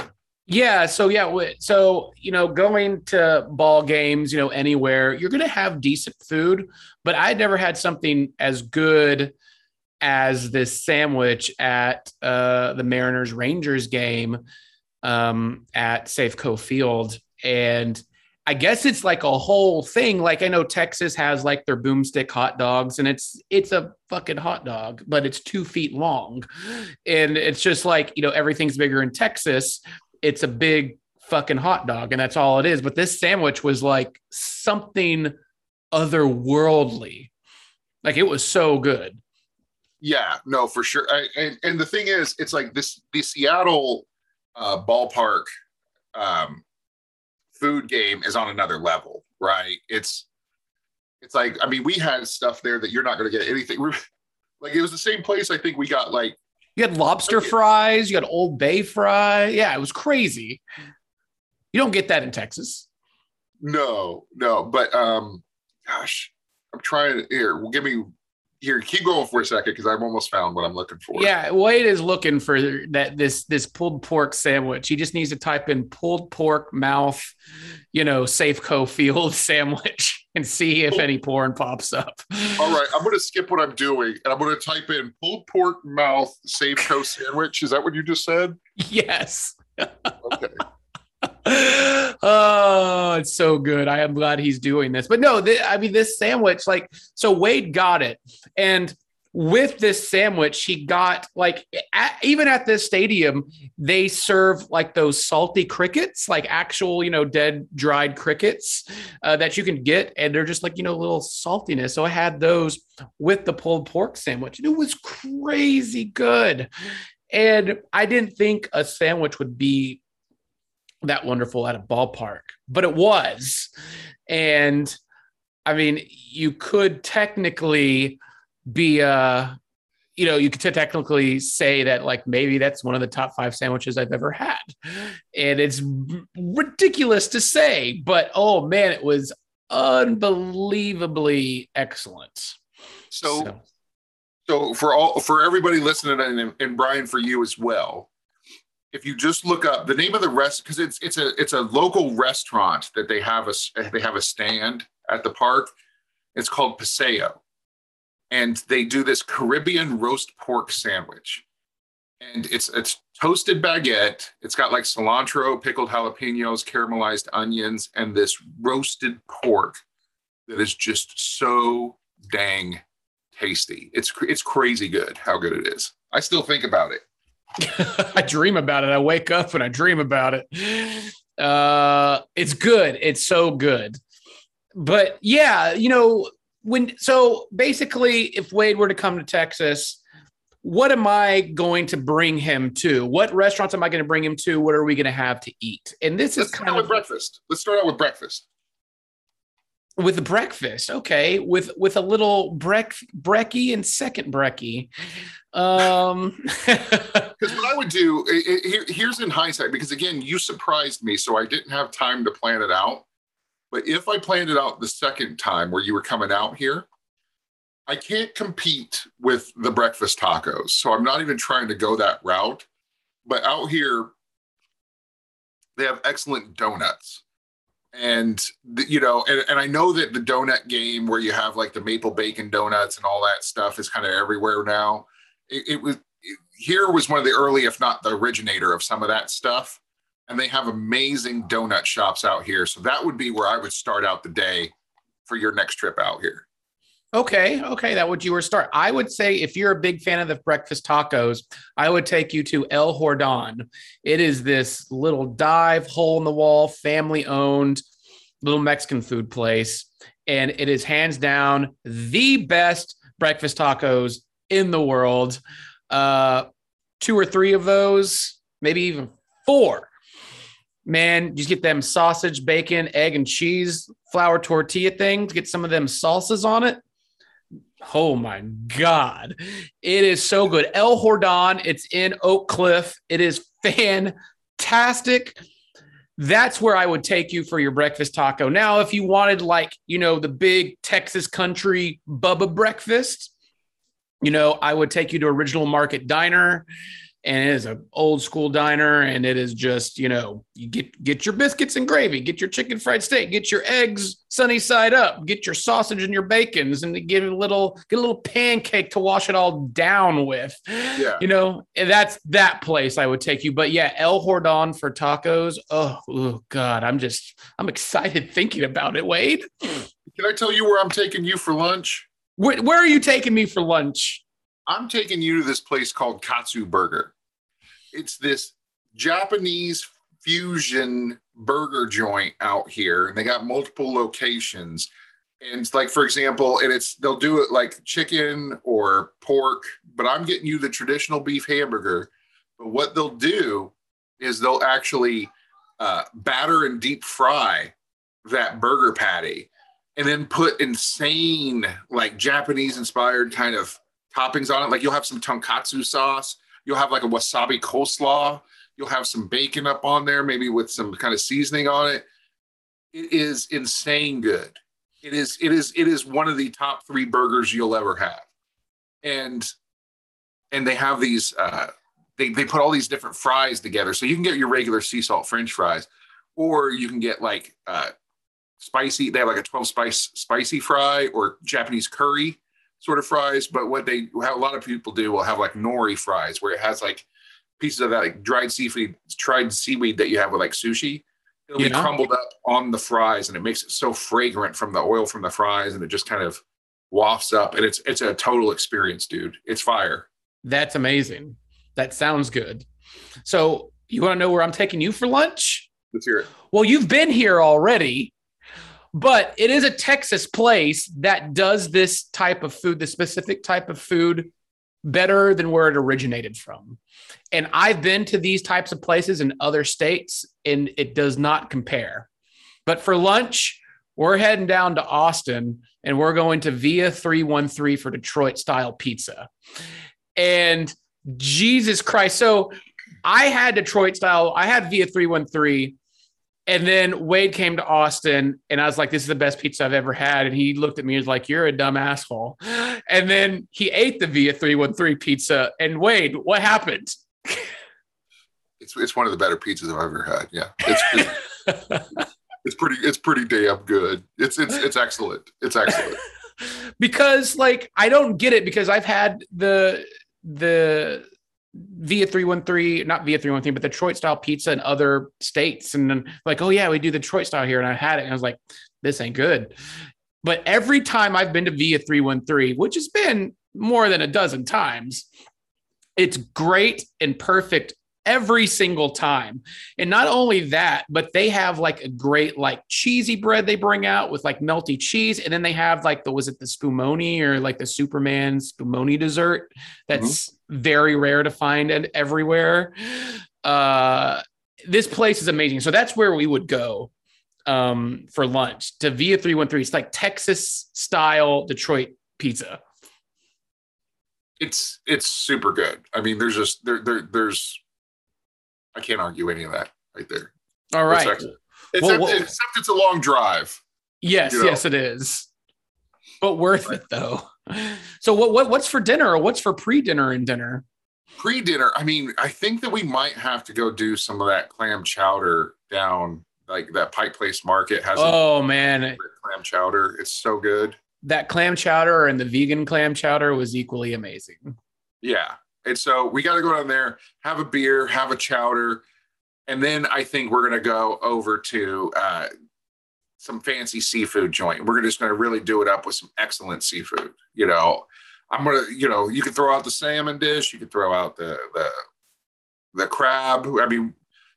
Yeah. So yeah. So you know, going to ball games, you know, anywhere, you're gonna have decent food. But I'd never had something as good as this sandwich at uh, the Mariners Rangers game um, at Safeco Field, and I guess it's like a whole thing. Like I know Texas has like their boomstick hot dogs, and it's it's a fucking hot dog, but it's two feet long, and it's just like you know everything's bigger in Texas. It's a big fucking hot dog, and that's all it is. But this sandwich was like something otherworldly. Like it was so good. Yeah, no, for sure. I, and and the thing is, it's like this the Seattle uh ballpark um food game is on another level, right? It's it's like I mean, we had stuff there that you're not gonna get anything. <laughs> Like it was the same place I think we got like You had lobster fries, you had Old Bay fry. Yeah, it was crazy. You don't get that in Texas. No, no, but um, gosh, I'm trying to here. Well, give me here. Keep going for a second because I've almost found what I'm looking for. Yeah, Wade is looking for that this this pulled pork sandwich. He just needs to type in pulled pork mouth, you know, Safeco Field <laughs> sandwich and see if any porn pops up. All right, I'm going to skip what I'm doing and I'm going to type in pulled pork mouth Safeco sandwich. Is that what you just said? <laughs> Yes. Okay. Oh, it's so good. I am glad he's doing this. But no, th- I mean, this sandwich, like, so Wade got it. And with this sandwich, he got like, at, even at this stadium, they serve like those salty crickets, like actual, you know, dead, dried crickets uh, that you can get. And they're just like, you know, little saltiness. So I had those with the pulled pork sandwich. And it was crazy good. And I didn't think a sandwich would be that wonderful at a ballpark, but it was. And I mean, you could technically be uh you know, you could technically say that like maybe that's one of the top five sandwiches I've ever had. And it's ridiculous to say, but oh man, it was unbelievably excellent. So, so for all for everybody listening and, and Brian for you as well, if you just look up the name of the rest because it's it's a it's a local restaurant that they have a they have a stand at the park. It's called Paseo, and they do this Caribbean roast pork sandwich, and it's it's toasted baguette. It's got like cilantro, pickled jalapenos, caramelized onions, and this roasted pork that is just so dang tasty. It's it's crazy good how good it is. I still think about it. <laughs> I dream about it. I wake up and I dream about it. Uh, it's good. It's so good. But yeah, you know, when so basically, if Wade were to come to Texas, what am I going to bring him to? What restaurants am I going to bring him to? What are we going to have to eat? And this Let's is kind of breakfast. Let's start out with breakfast. with the breakfast okay with with a little breck brecky and second brecky um <laughs> Because what I would do i- i- here, here's in hindsight, because again, you surprised me, so I didn't have time to plan it out. But if I planned it out the second time where you were coming out here, I can't compete with the breakfast tacos. So I'm not even trying to go that route. But out here, they have excellent donuts. And the- you know, and, and I know that the donut game where you have like the maple bacon donuts and all that stuff is kind of everywhere now. It, it was it- here was one of the early, if not the originator of some of that stuff. And they have amazing donut shops out here. So that would be where I would start out the day for your next trip out here. Okay, okay, that would you were start. I would say if you're a big fan of the breakfast tacos, I would take you to El Jordan. It is this little dive hole in the wall, family owned little Mexican food place, and it is hands down the best breakfast tacos in the world. Uh, two or three of those, maybe even four. Man, just get them sausage, bacon, egg, and cheese flour tortilla things. Get some of them salsas on it. Oh my God. It is so good. El Jordan, it's in Oak Cliff. It is fantastic. That's where I would take you for your breakfast taco. Now, if you wanted, like, you know, the big Texas country Bubba breakfast, you know, I would take you to Original Market Diner. And it is an old school diner, and it is just, you know, you get get your biscuits and gravy, get your chicken fried steak, get your eggs sunny side up, get your sausage and your bacons, and get a little get a little pancake to wash it all down with. Yeah. You know, and that's that place I would take you. But yeah, El Jordan for tacos. Oh, oh God, I'm just I'm excited thinking about it. Wade, Can I tell you where I'm taking you for lunch? Where, where are you taking me for lunch? I'm taking you to this place called Katsu Burger. It's this Japanese fusion burger joint out here, and they got multiple locations. And it's like, for example, and it's they'll do it like chicken or pork, but I'm getting you the traditional beef hamburger. But what they'll do is they'll actually uh, batter and deep fry that burger patty and then put insane, like Japanese inspired kind of toppings on it. Like you'll have some tonkatsu sauce, you'll have like a wasabi coleslaw, you'll have some bacon up on there, maybe with some kind of seasoning on it. It is insane good. It is it is it is one of the top three burgers you'll ever have. And and they have these uh they, they put all these different fries together. So you can get your regular sea salt French fries, or you can get like uh spicy, they have like a 12 spice spicy fry or Japanese curry sort of fries. But what they how a lot of people do will have like nori fries where it has like pieces of that like dried seaweed, dried seaweed that you have with like sushi. It'll be crumbled up on the fries and it makes it so fragrant from the oil from the fries and it just kind of wafts up and it's it's a total experience, dude. It's fire. That's amazing. That sounds good. So you want to know where I'm taking you for lunch? Let's hear it. Well, you've been here already, but it is a Texas place that does this type of food, the specific type of food better than where it originated from. And I've been to these types of places in other states and it does not compare. But for lunch, we're heading down to Austin and we're going to Via 313 for Detroit style pizza. And Jesus Christ. So I had Detroit style, I had Via 313. And then Wade came to Austin and I was like, this is the best pizza I've ever had. And he looked at me and was like, you're a dumb asshole. And then he ate the Via 313 pizza. And Wade, what happened? It's it's one of the better pizzas I've ever had. Yeah, it's it's, <laughs> it's pretty it's pretty damn good. It's it's it's excellent. It's excellent. <laughs> because like I don't get it because I've had the the via 313 not via 313 but detroit style pizza in other states. And then like oh yeah we do the detroit style here. And i had it and i was like this ain't good. But every time i've been to via 313 which has been more than a dozen times it's great and perfect every single time. And not only that but they have like a great like cheesy bread they bring out with like melty cheese. And then they have like the was it the spumoni or like the superman spumoni dessert that's mm-hmm. Very rare to find and everywhere uh this place is amazing so that's where we would go um for lunch to via 313 it's like texas style detroit pizza it's it's super good. I mean, there's just there there there's I can't argue any of that right there. all right. Except, Well, well- except it's a long drive. Yes, you know. yes, it is. But worth it though. So what, what what's for dinner or what's for pre-dinner and dinner? Pre-dinner, I mean, I think that we might have to go do some of that clam chowder down like that Pike Place Market has Oh man, clam chowder. It's so good. that clam chowder and the vegan clam chowder was equally amazing. Yeah. And so we got to go down there, have a beer, have a chowder, and then I think we're going to go over to uh, some fancy seafood joint. We're just going to really do it up with some excellent seafood. You know, I'm gonna, you know, you can throw out the salmon dish, you can throw out the the the crab. I mean,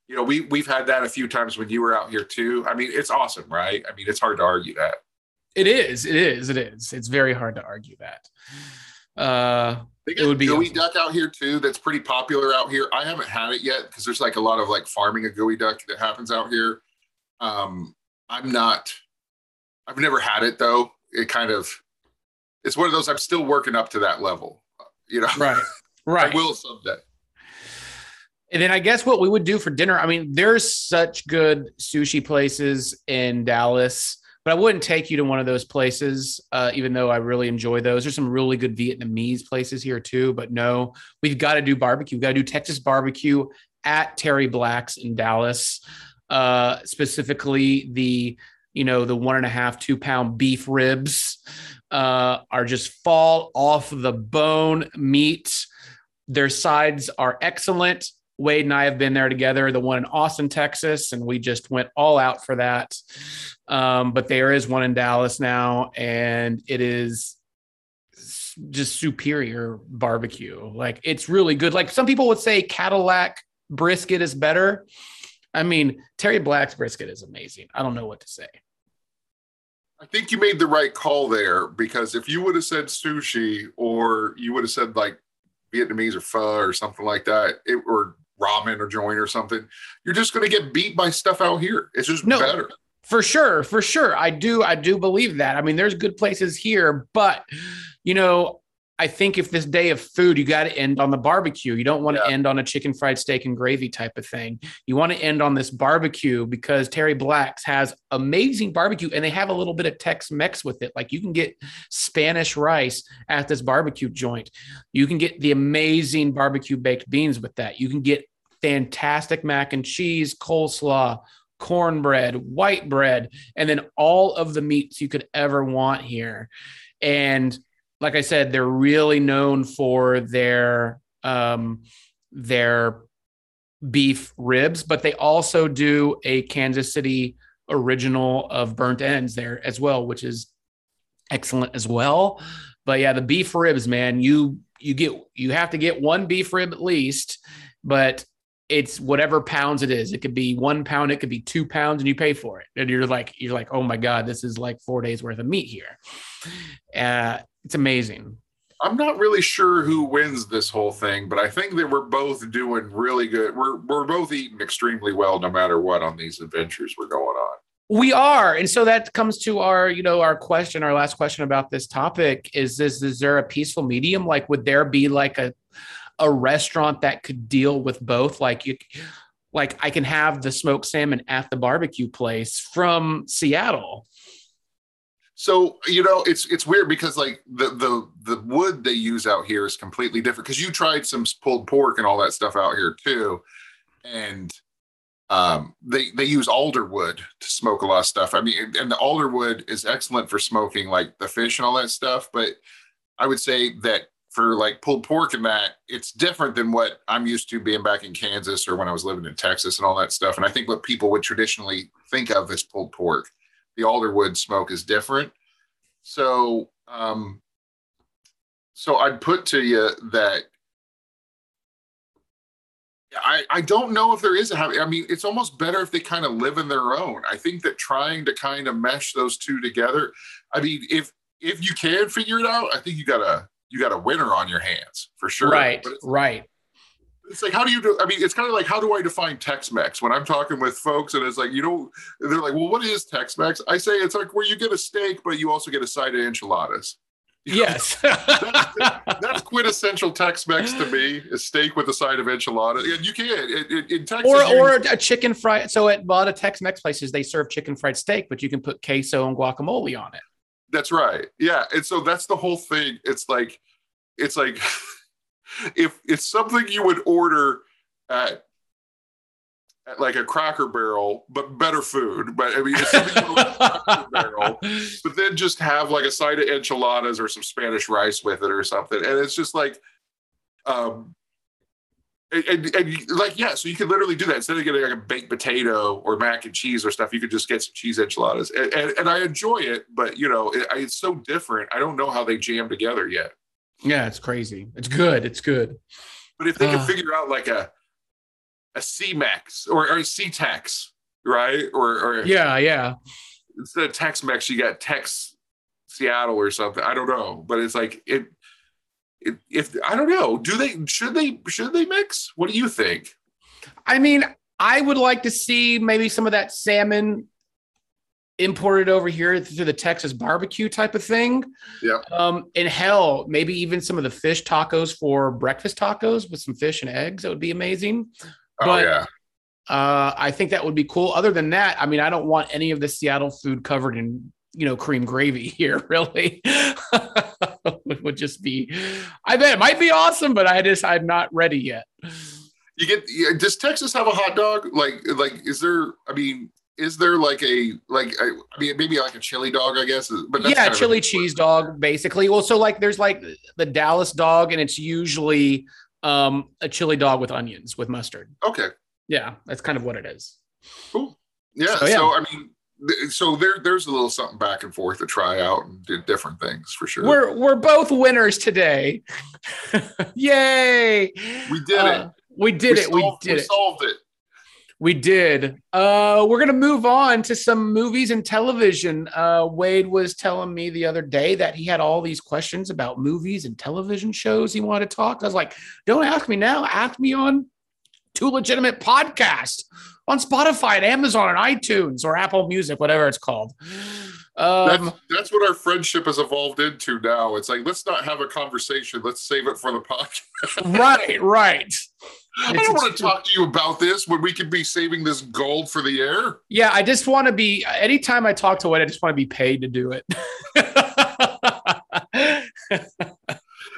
you know, we we've had that a few times when you were out here too. I mean, it's awesome, right? I mean, it's hard to argue that. It is, it is, it is. It's very hard to argue that. Uh It would be gooey awesome. duck out here too. That's pretty popular out here. I haven't had it yet because there's like a lot of like farming of geoduck that happens out here. Um, I'm not. I've never had it though. It kind of. It's one of those. I'm still working up to that level. You know. right. <laughs> Right. I will someday. And then I guess what we would do for dinner, I mean, there's such good sushi places in Dallas, but I wouldn't take you to one of those places, uh, even though I really enjoy those. There's some really good Vietnamese places here too, but no, we've got to do barbecue. We've got to do Texas barbecue at Terry Black's in Dallas, uh, specifically the, you know, the one and a half, two pound beef ribs uh, are just fall off the bone meat. Their sides are excellent. Wade and I have been there together, the one in Austin, Texas, and we just went all out for that. Um, but there is one in Dallas now, and it is just superior barbecue. Like it's really good. Like some people would say Cattleack brisket is better. I mean, Terry Black's brisket is amazing. I don't know what to say. I think you made the right call there because if you would have said sushi or you would have said like Vietnamese or pho or something like that, it, or ramen or joint or something, you're just going to get beat by stuff out here. It's just No. better. For sure, for sure. I do I do believe that. I mean, there's good places here, but you know, I think if this day of food, you got to end on the barbecue. You don't want to Yeah. end on a chicken fried steak and gravy type of thing. You want to end on this barbecue because Terry Black's has amazing barbecue and they have a little bit of Tex Mex with it. Like you can get Spanish rice at this barbecue joint. You can get the amazing barbecue baked beans with that. You can get fantastic mac and cheese, coleslaw, cornbread, white bread, and then all of the meats you could ever want here. And like I said, they're really known for their um, their beef ribs, but they also do a Kansas City original of burnt ends there as well, which is excellent as well. But yeah, the beef ribs, man, you you get you have to get one beef rib at least, but it's whatever pounds it is. It could be one pound, it could be two pounds, and you pay for it. And you're like, you're like, oh my God, this is like four days worth of meat here. Uh, it's amazing. I'm not really sure who wins this whole thing, but I think that we're both doing really good. We're we're both eating extremely well, no matter what, on these adventures we're going on. We are, and so that comes to our, you know, our question, our last question about this topic is: this is there a peaceful medium? Like, would there be like a a restaurant that could deal with both? Like you, like I can have the smoked salmon at the barbecue place from Seattle. So you know, it's it's weird because like the the the wood they use out here is completely different. Because you tried some pulled pork and all that stuff out here too, and um, they they use alder wood to smoke a lot of stuff. I mean, and the alder wood is excellent for smoking like the fish and all that stuff. But I would say that for like pulled pork and that, it's different than what I'm used to being back in Kansas or when I was living in Texas and all that stuff. And I think what people would traditionally think of as pulled pork the alderwood smoke is different. So, um, so I'd put to you that I, I don't know if there is a I mean, it's almost better if they kind of live in their own. I think that trying to kind of mesh those two together. I mean, if if you can figure it out, I think you got a you got a winner on your hands for sure. Right, right. It's like how do you do? I mean, it's kind of like how do I define Tex-Mex when I'm talking with folks and it's like you know they're like, well, what is Tex-Mex? I say it's like where you get a steak, but you also get a side of enchiladas. Yes. <laughs> that's, that's quintessential Tex-Mex to me: a steak with a side of enchilada. And you can it, it, in Texas, or or a chicken fried. So at a lot of Tex-Mex places, they serve chicken fried steak, but you can put queso and guacamole on it. That's right. Yeah. And so that's the whole thing. It's like, it's like <laughs> if it's something you would order at, at like a cracker barrel, but better food. But I mean, it's something you would order at a cracker <laughs> barrel, but then just have like a side of enchiladas or some Spanish rice with it or something. And it's just like, um, and, and, and like yeah, so you could literally do that instead of getting like a baked potato or mac and cheese or stuff. You could just get some cheese enchiladas, and, and, and I enjoy it. But you know, it, it's so different. I don't know how they jam together yet. Yeah, it's crazy. It's good. It's good. But if they can Uh. figure out like a a C-Mex or, or a C-Tex, right? Or, or Yeah, yeah. instead of Tex-Mex, you got Tex Seattle or something. I don't know, but it's like it. it if I don't know, do they should they should they mix? What do you think? I mean, I would like to see maybe some of that salmon imported over here through the Texas barbecue type of thing. Yeah. Um, and hell, maybe even some of the fish tacos for breakfast tacos with some fish and eggs. That would be amazing. Oh But- yeah, Uh, I think that would be cool. Other than that, I mean, I don't want any of the Seattle food covered in, you know, cream gravy <laughs> here, really. <laughs> it would just be, I bet it might be awesome, but I just, I'm not ready yet. you get. Does Texas have a hot dog? Like like is there? I mean. Is there like a like I, mean maybe like a chili dog I guess but that's yeah, kind of a- chili cheese dog, basically. Well, so like there's like the Dallas dog, and it's usually um, a chili dog with onions with mustard. okay Yeah, that's kind of what it is. Cool. Yeah. So, So. I mean, so there there's a little something back and forth to try out and do different things for sure. We're we're both winners today. <laughs> Yay! we did Uh, it. We did it. We did we it. solved it. We did. Uh, we're gonna move on to some movies and television. Uh, Wade was telling me the other day that he had all these questions about movies and television shows he wanted to talk. I was like, "Don't ask me now. Ask me on Too Legitimate Podcast on Spotify and Amazon and iTunes or Apple Music, whatever it's called." That's, Um, that's what our friendship has evolved into now. It's like let's not have a conversation. Let's save it for the podcast. right, right. I don't want to talk to you about this when we could be saving this gold for the air. Yeah, I just want to be. Anytime I talk to Wade, I just want to be paid to do it. <laughs>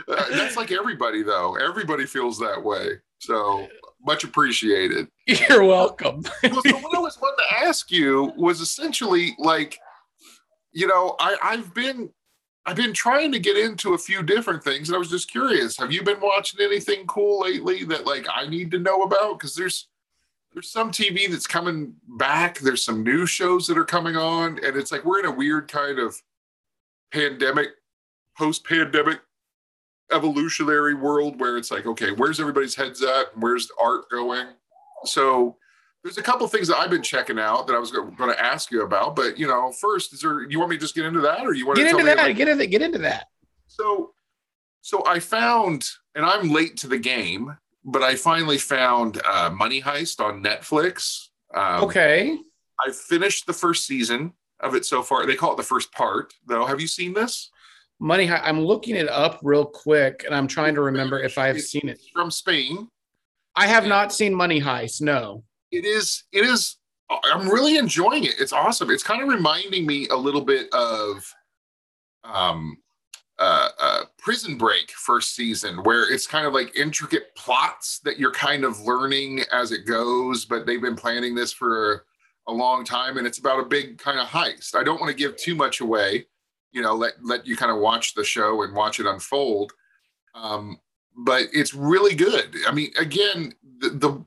Uh, that's like everybody though. Everybody feels that way. So much appreciated. You're welcome. well, so what I was wanting to ask you was essentially like, you know, I, I've been I've been trying to get into a few different things, and I was just curious. Have you been watching anything cool lately that like I need to know about? Because there's there's some TV that's coming back. There's some new shows that are coming on, and it's like we're in a weird kind of pandemic, post-pandemic evolutionary world where it's like, okay, where's everybody's heads at? Where's the art going? So there's a couple things that I've been checking out that I was going to ask you about. But you know, first, is there? You want me to just get into that, or you want Get to into that. about- Get into get into that. so So I found, and I'm late to the game, but I finally found uh, Money Heist on Netflix. Um, Okay. I finished the first season of it so far. They call it the first part, though. Have you seen this? Money. Hei- I'm looking it up real quick, and I'm trying to remember if I've seen it. From Spain. I have not seen Money Heist. No. It is. It is. I'm really enjoying it. It's awesome. It's kind of reminding me a little bit of, um, uh, uh, Prison Break first season, where it's kind of like intricate plots that you're kind of learning as it goes, but they've been planning this for a long time, and it's about a big kind of heist. I don't want to give too much away, you know, let let you kind of watch the show and watch it unfold. Um, but it's really good. I mean, again, the, the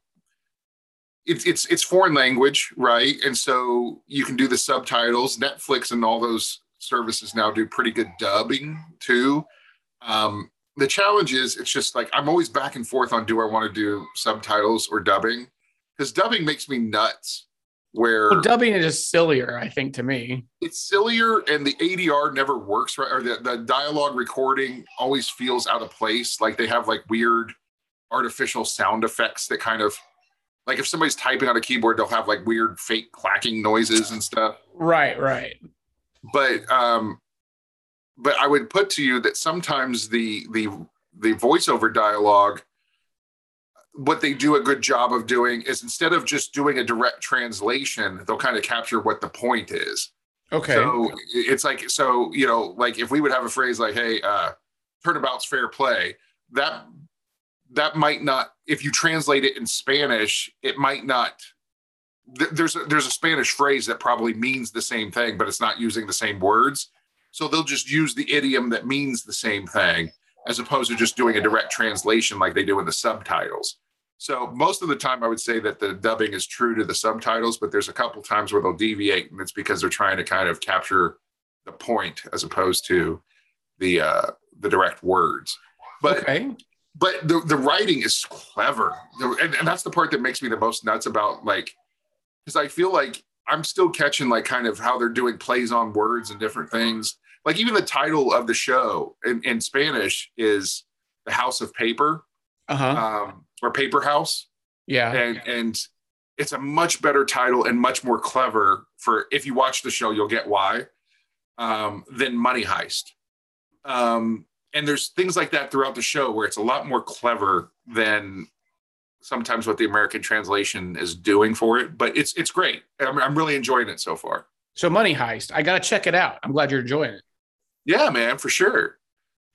it's it's it's foreign language, right? And so you can do the subtitles. Netflix and all those services now do pretty good dubbing too. Um, the challenge is it's just like I'm always back and forth on do I want to do subtitles or dubbing because dubbing makes me nuts. Where Well, dubbing is just sillier, I think, to me. it's sillier and the ADR never works right, or the, the dialogue recording always feels out of place. Like they have like weird artificial sound effects that kind of like if somebody's typing on a keyboard, they'll have like weird fake clacking noises and stuff. Right. Right. But um, but I would put to you that sometimes the the the voiceover dialogue what they do a good job of doing is instead of just doing a direct translation, they'll kind of capture what the point is. Okay. So it's like so you know like if we would have a phrase like hey uh turnabout's fair play that that might not if you translate it in Spanish it might not th- there's a, there's a Spanish phrase that probably means the same thing but it's not using the same words so they'll just use the idiom that means the same thing as opposed to just doing a direct translation like they do in the subtitles so most of the time, I would say that the dubbing is true to the subtitles, but there's a couple times where they'll deviate, and it's because they're trying to kind of capture the point as opposed to the uh, the direct words. But okay. But the the writing is clever, and, and that's the part that makes me the most nuts about like because I feel like I'm still catching like kind of how they're doing plays on words and different things. Like even the title of the show in, in Spanish is the House of Paper Uh huh. um, or Paper House yeah. and and it's a much better title and much more clever for if you watch the show you'll get why um, than money heist um, and there's things like that throughout the show where it's a lot more clever than sometimes what the american translation is doing for it but it's it's great i'm, I'm really enjoying it so far So Money Heist. I gotta check it out. I'm glad you're enjoying it. Yeah, man, for sure.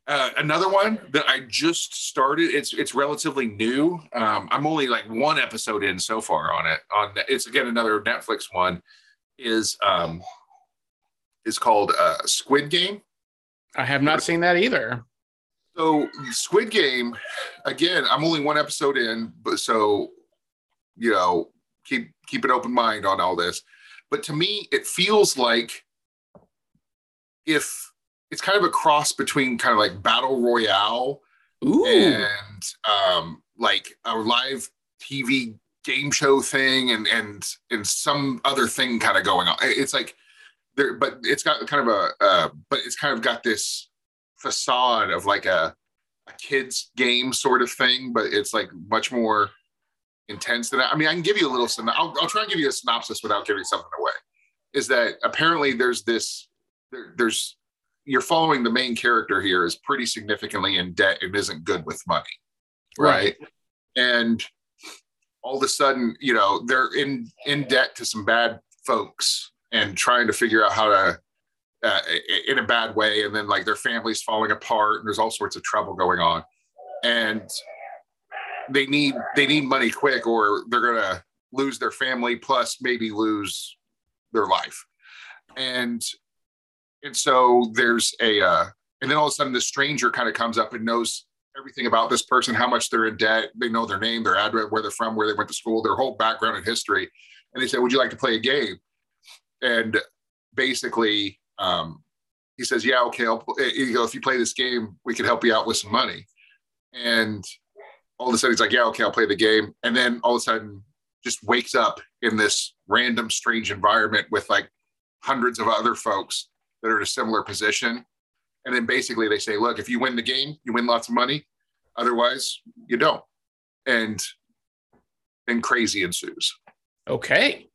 Uh, another one that I just started. It's it's relatively new. Um, I'm only like one episode in so far on it. On it's again another Netflix one. Is um is called uh, Squid Game. I have not seen that either. So Squid Game, again, I'm only one episode in, but so you know, keep keep an open mind on all this. But to me, it feels like if it's kind of a cross between kind of like battle royale Ooh. and um, like a live TV game show thing and and and some other thing kind of going on. It's like there, but it's got kind of a uh, but it's kind of got this facade of like a a kids game sort of thing, but it's like much more intense than that. I mean, I can give you a little. I'll, I'll try and give you a synopsis without giving something away. Is that apparently there's this there, there's you're following the main character here is pretty significantly in debt and isn't good with money, right? And all of a sudden, you know, they're in in debt to some bad folks and trying to figure out how to uh, in a bad way, and then like their family's falling apart, and there's all sorts of trouble going on, and they need they need money quick, or they're gonna lose their family, plus maybe lose their life, and and so there's a uh, and then all of a sudden the stranger kind of comes up and knows everything about this person, how much they're in debt, they know their name, their address, where they're from, where they went to school, their whole background and history, and they say, "Would you like to play a game?" And basically, um, he says, "Yeah, okay." I'll, you go if you play this game, we can help you out with some money. And all of a sudden, he's like, "Yeah, okay, I'll play the game." And then all of a sudden, just wakes up in this random, strange environment with like hundreds of other folks that are in a similar position. And then basically they say, look, if you win the game, you win lots of money. Otherwise, you don't. And then crazy ensues. Okay.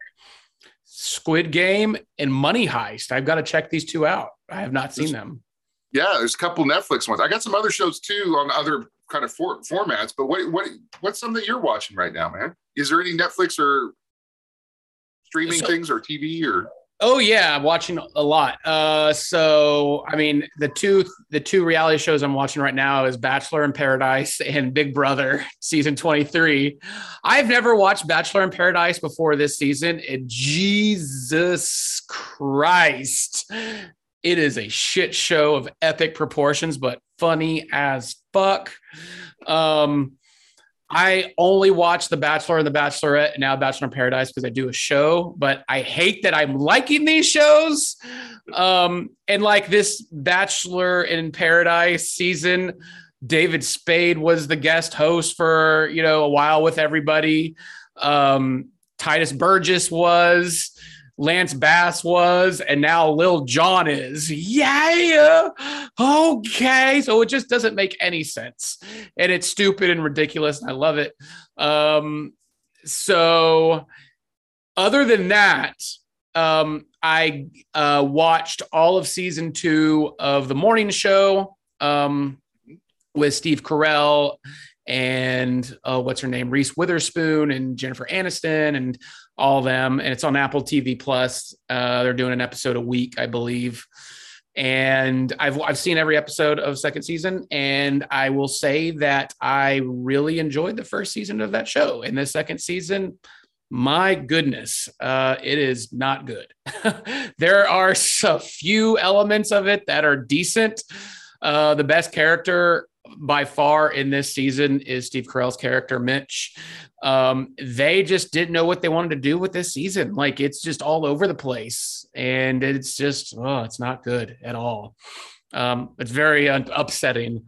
Squid Game and Money Heist. I've got to check these two out. I have not seen them. Yeah, there's a couple Netflix ones. I got some other shows too on other kind of for, formats. But what what what's something that you're watching right now, man? Is there any Netflix or streaming So- things or TV or Oh yeah, I'm watching a lot. Uh, so I mean, the two the two reality shows I'm watching right now is Bachelor in Paradise and Big Brother <laughs> season 23. I've never watched Bachelor in Paradise before this season. And Jesus Christ, it is a shit show of epic proportions, but funny as fuck. Um, I only watch The Bachelor and The Bachelorette and now Bachelor in Paradise because I do a show, but I hate that I'm liking these shows. Um, and like this Bachelor in Paradise season, David Spade was the guest host for, you know, a while with everybody. Um, Tituss Burgess was, Lance Bass was, and now Lil Jon is. Yeah. Okay. So it just doesn't make any sense. And it's stupid and ridiculous. And I love it. Um, so other than that, um, I uh, watched all of season two of the morning show um, with Steve Carell and uh, what's her name, Reese Witherspoon and Jennifer Aniston and all them. And it's on Apple TV Plus. Uh, they're doing an episode a week, I believe. And I've I've seen every episode of second season, and I will say that I really enjoyed the first season of that show. And the second season, my goodness, uh, it is not good. <laughs> there are <laughs> a few elements of it that are decent. Uh, the best character by far in this season is Steve Carell's character, Mitch. Um, they just didn't know what they wanted to do with this season. Like it's just all over the place, and it's just oh, it's not good at all. Um, it's very un- upsetting,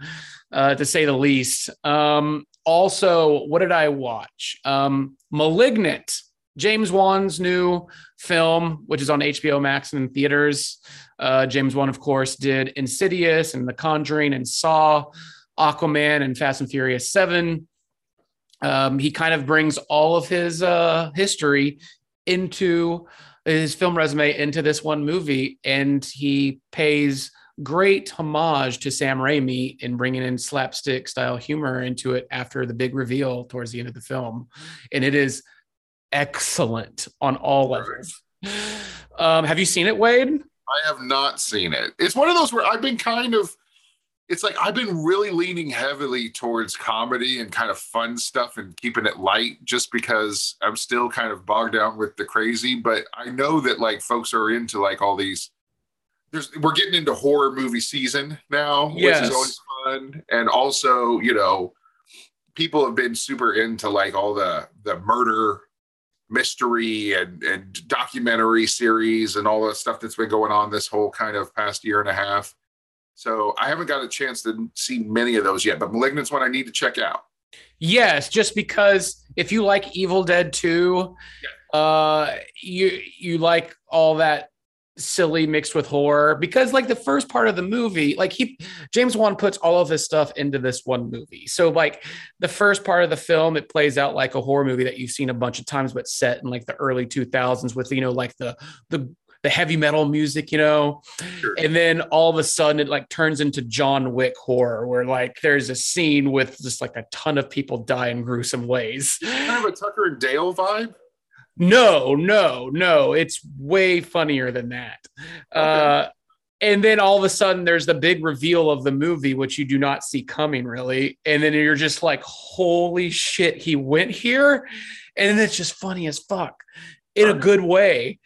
uh, to say the least. Um, also, what did I watch? Um, Malignant, James Wan's new film, which is on HBO Max and in theaters. Uh, James Wan, of course, did Insidious and The Conjuring and Saw, Aquaman and Fast and Furious 7. Um, he kind of brings all of his uh, history into his film resume into this one movie, and he pays great homage to Sam Raimi in bringing in slapstick style humor into it after the big reveal towards the end of the film. And it is excellent on all levels. Um, have you seen it, Wade? I have not seen it. It's one of those where I've been kind of it's like I've been really leaning heavily towards comedy and kind of fun stuff and keeping it light just because I'm still kind of bogged down with the crazy. But I know that like folks are into like all these. There's we're getting into horror movie season now, Yes. which is always fun. And also, you know, people have been super into like all the the murder mystery and and documentary series and all the stuff that's been going on this whole kind of past year and a half. So I haven't got a chance to see many of those yet, but Malignant's one I need to check out. Yes, just because if you like Evil Dead 2, uh you you like all that silly mixed with horror because like the first part of the movie like he James Wan puts all of his stuff into this one movie. So like the first part of the film it plays out like a horror movie that you've seen a bunch of times but set in like the early 2000s with you know like the the the heavy metal music, you know, Sure. and then all of a sudden it like turns into John Wick horror where like there's a scene with just like a ton of people die in gruesome ways. Kind of a Tucker and Dale vibe. No, no, no. It's way funnier than that. Uh, and then all of a sudden there's the big reveal of the movie, which you do not see coming really. And then you're just like, holy shit, he went here. And it's just funny as fuck in a good way.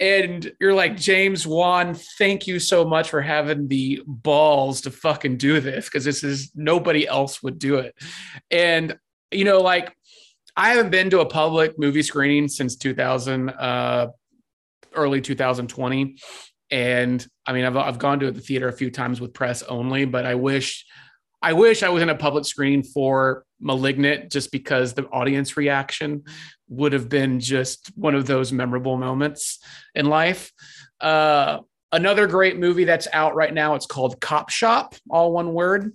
And you're like, James Wan, thank you so much for having the balls to fucking do this because this is nobody else would do it. And, you know, like, I haven't been to a public movie screening since 2000, uh, early 2020. And I mean, I've, I've gone to the theater a few times with press only, but I wish, I wish I was in a public screening for Malignant just because the audience reaction would have been just one of those memorable moments in life. Uh, Another great movie that's out right now. It's called Copshop, all one word.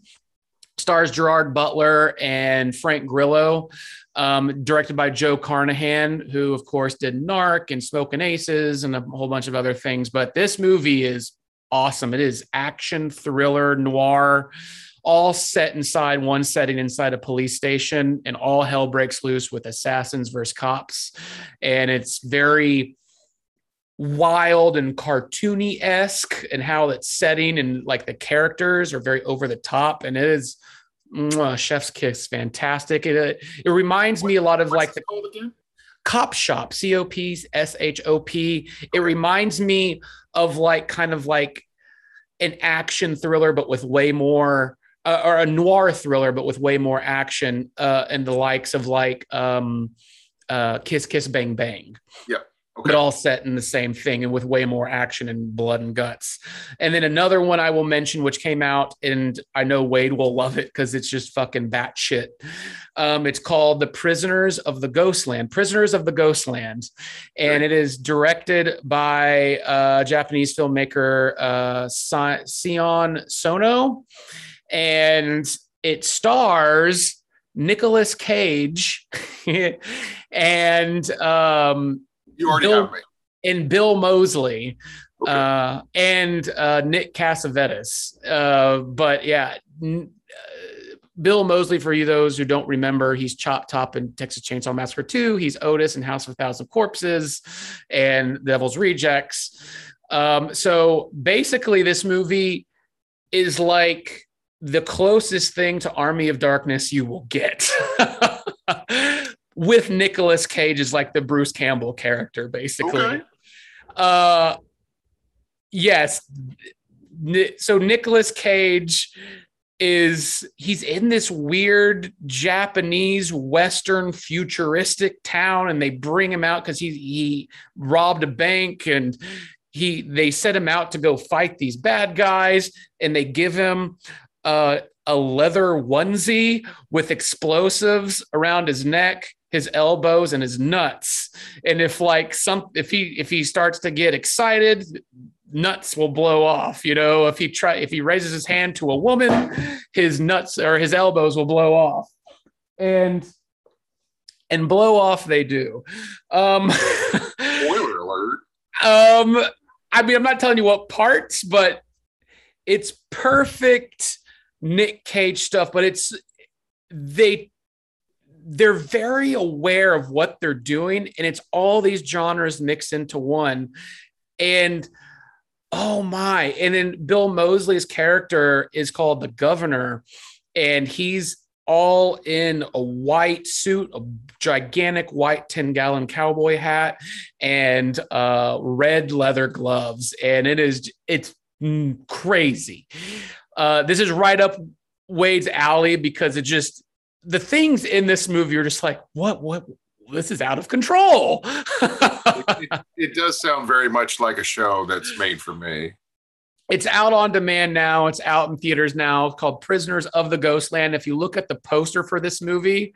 Stars Gerard Butler and Frank Grillo. Um, directed by Joe Carnahan, who of course did Narc and Smoking Aces and a whole bunch of other things. But this movie is awesome. It is action, thriller, noir, all set inside one setting inside a police station, and all hell breaks loose with assassins versus cops. And it's very wild and cartoony esque, and how it's setting and like the characters are very over the top, and it is. mwah, chef's kiss, fantastic. It it reminds me a lot of like the cop shop c-o-p s-h-o-p it reminds me of like kind of like an action thriller but with way more uh, or a noir thriller but with way more action uh and the likes of like um uh kiss kiss bang bang Okay. but all set in the same thing and with way more action and blood and guts. And then another one I will mention, which came out, and I know Wade will love it because it's just fucking batshit. Um, it's called The Prisoners of the Ghostland, Prisoners of the Ghostland. And it is directed by uh, Japanese filmmaker uh, Sion Sono. And it stars Nicolas Cage <laughs> and um, You already Bill- have me. and Bill Moseley Okay. uh, and uh, Nick Cassavetes. Uh, but yeah, n- uh, Bill Moseley, for you those who don't remember, he's Chop Top in Texas Chainsaw Massacre 2. He's Otis in House of a Thousand Corpses and Devil's Rejects. Um, so basically, this movie is like the closest thing to Army of Darkness you will get. <laughs> With Nicolas Cage is like the Bruce Campbell character, basically. Okay. Uh, yes. So Nicolas Cage is he's in this weird Japanese Western futuristic town, and they bring him out because he he robbed a bank and he they set him out to go fight these bad guys, and they give him uh, a leather onesie with explosives around his neck, his elbows, and his nuts. And if like some if he if he starts to get excited, nuts will blow off. You know, if he try if he raises his hand to a woman, his nuts or his elbows will blow off. And and blow off they do. Um Spoiler alert. <laughs> um I mean I'm not telling you what parts, but it's perfect Nick Cage stuff, but it's they they're very aware of what they're doing and it's all these genres mixed into one. And oh my and then bill moseley's character is called the governor and he's all in a white suit a gigantic white 10 gallon cowboy hat and uh red leather gloves and it is it's crazy uh this is right up wade's alley because it just the things in this movie are just like what what this is out of control It, it, it does sound very much like a show that's made for me. It's out on demand now. It's out in theaters now. It's called Prisoners of the Ghostland. If you look at the poster for this movie,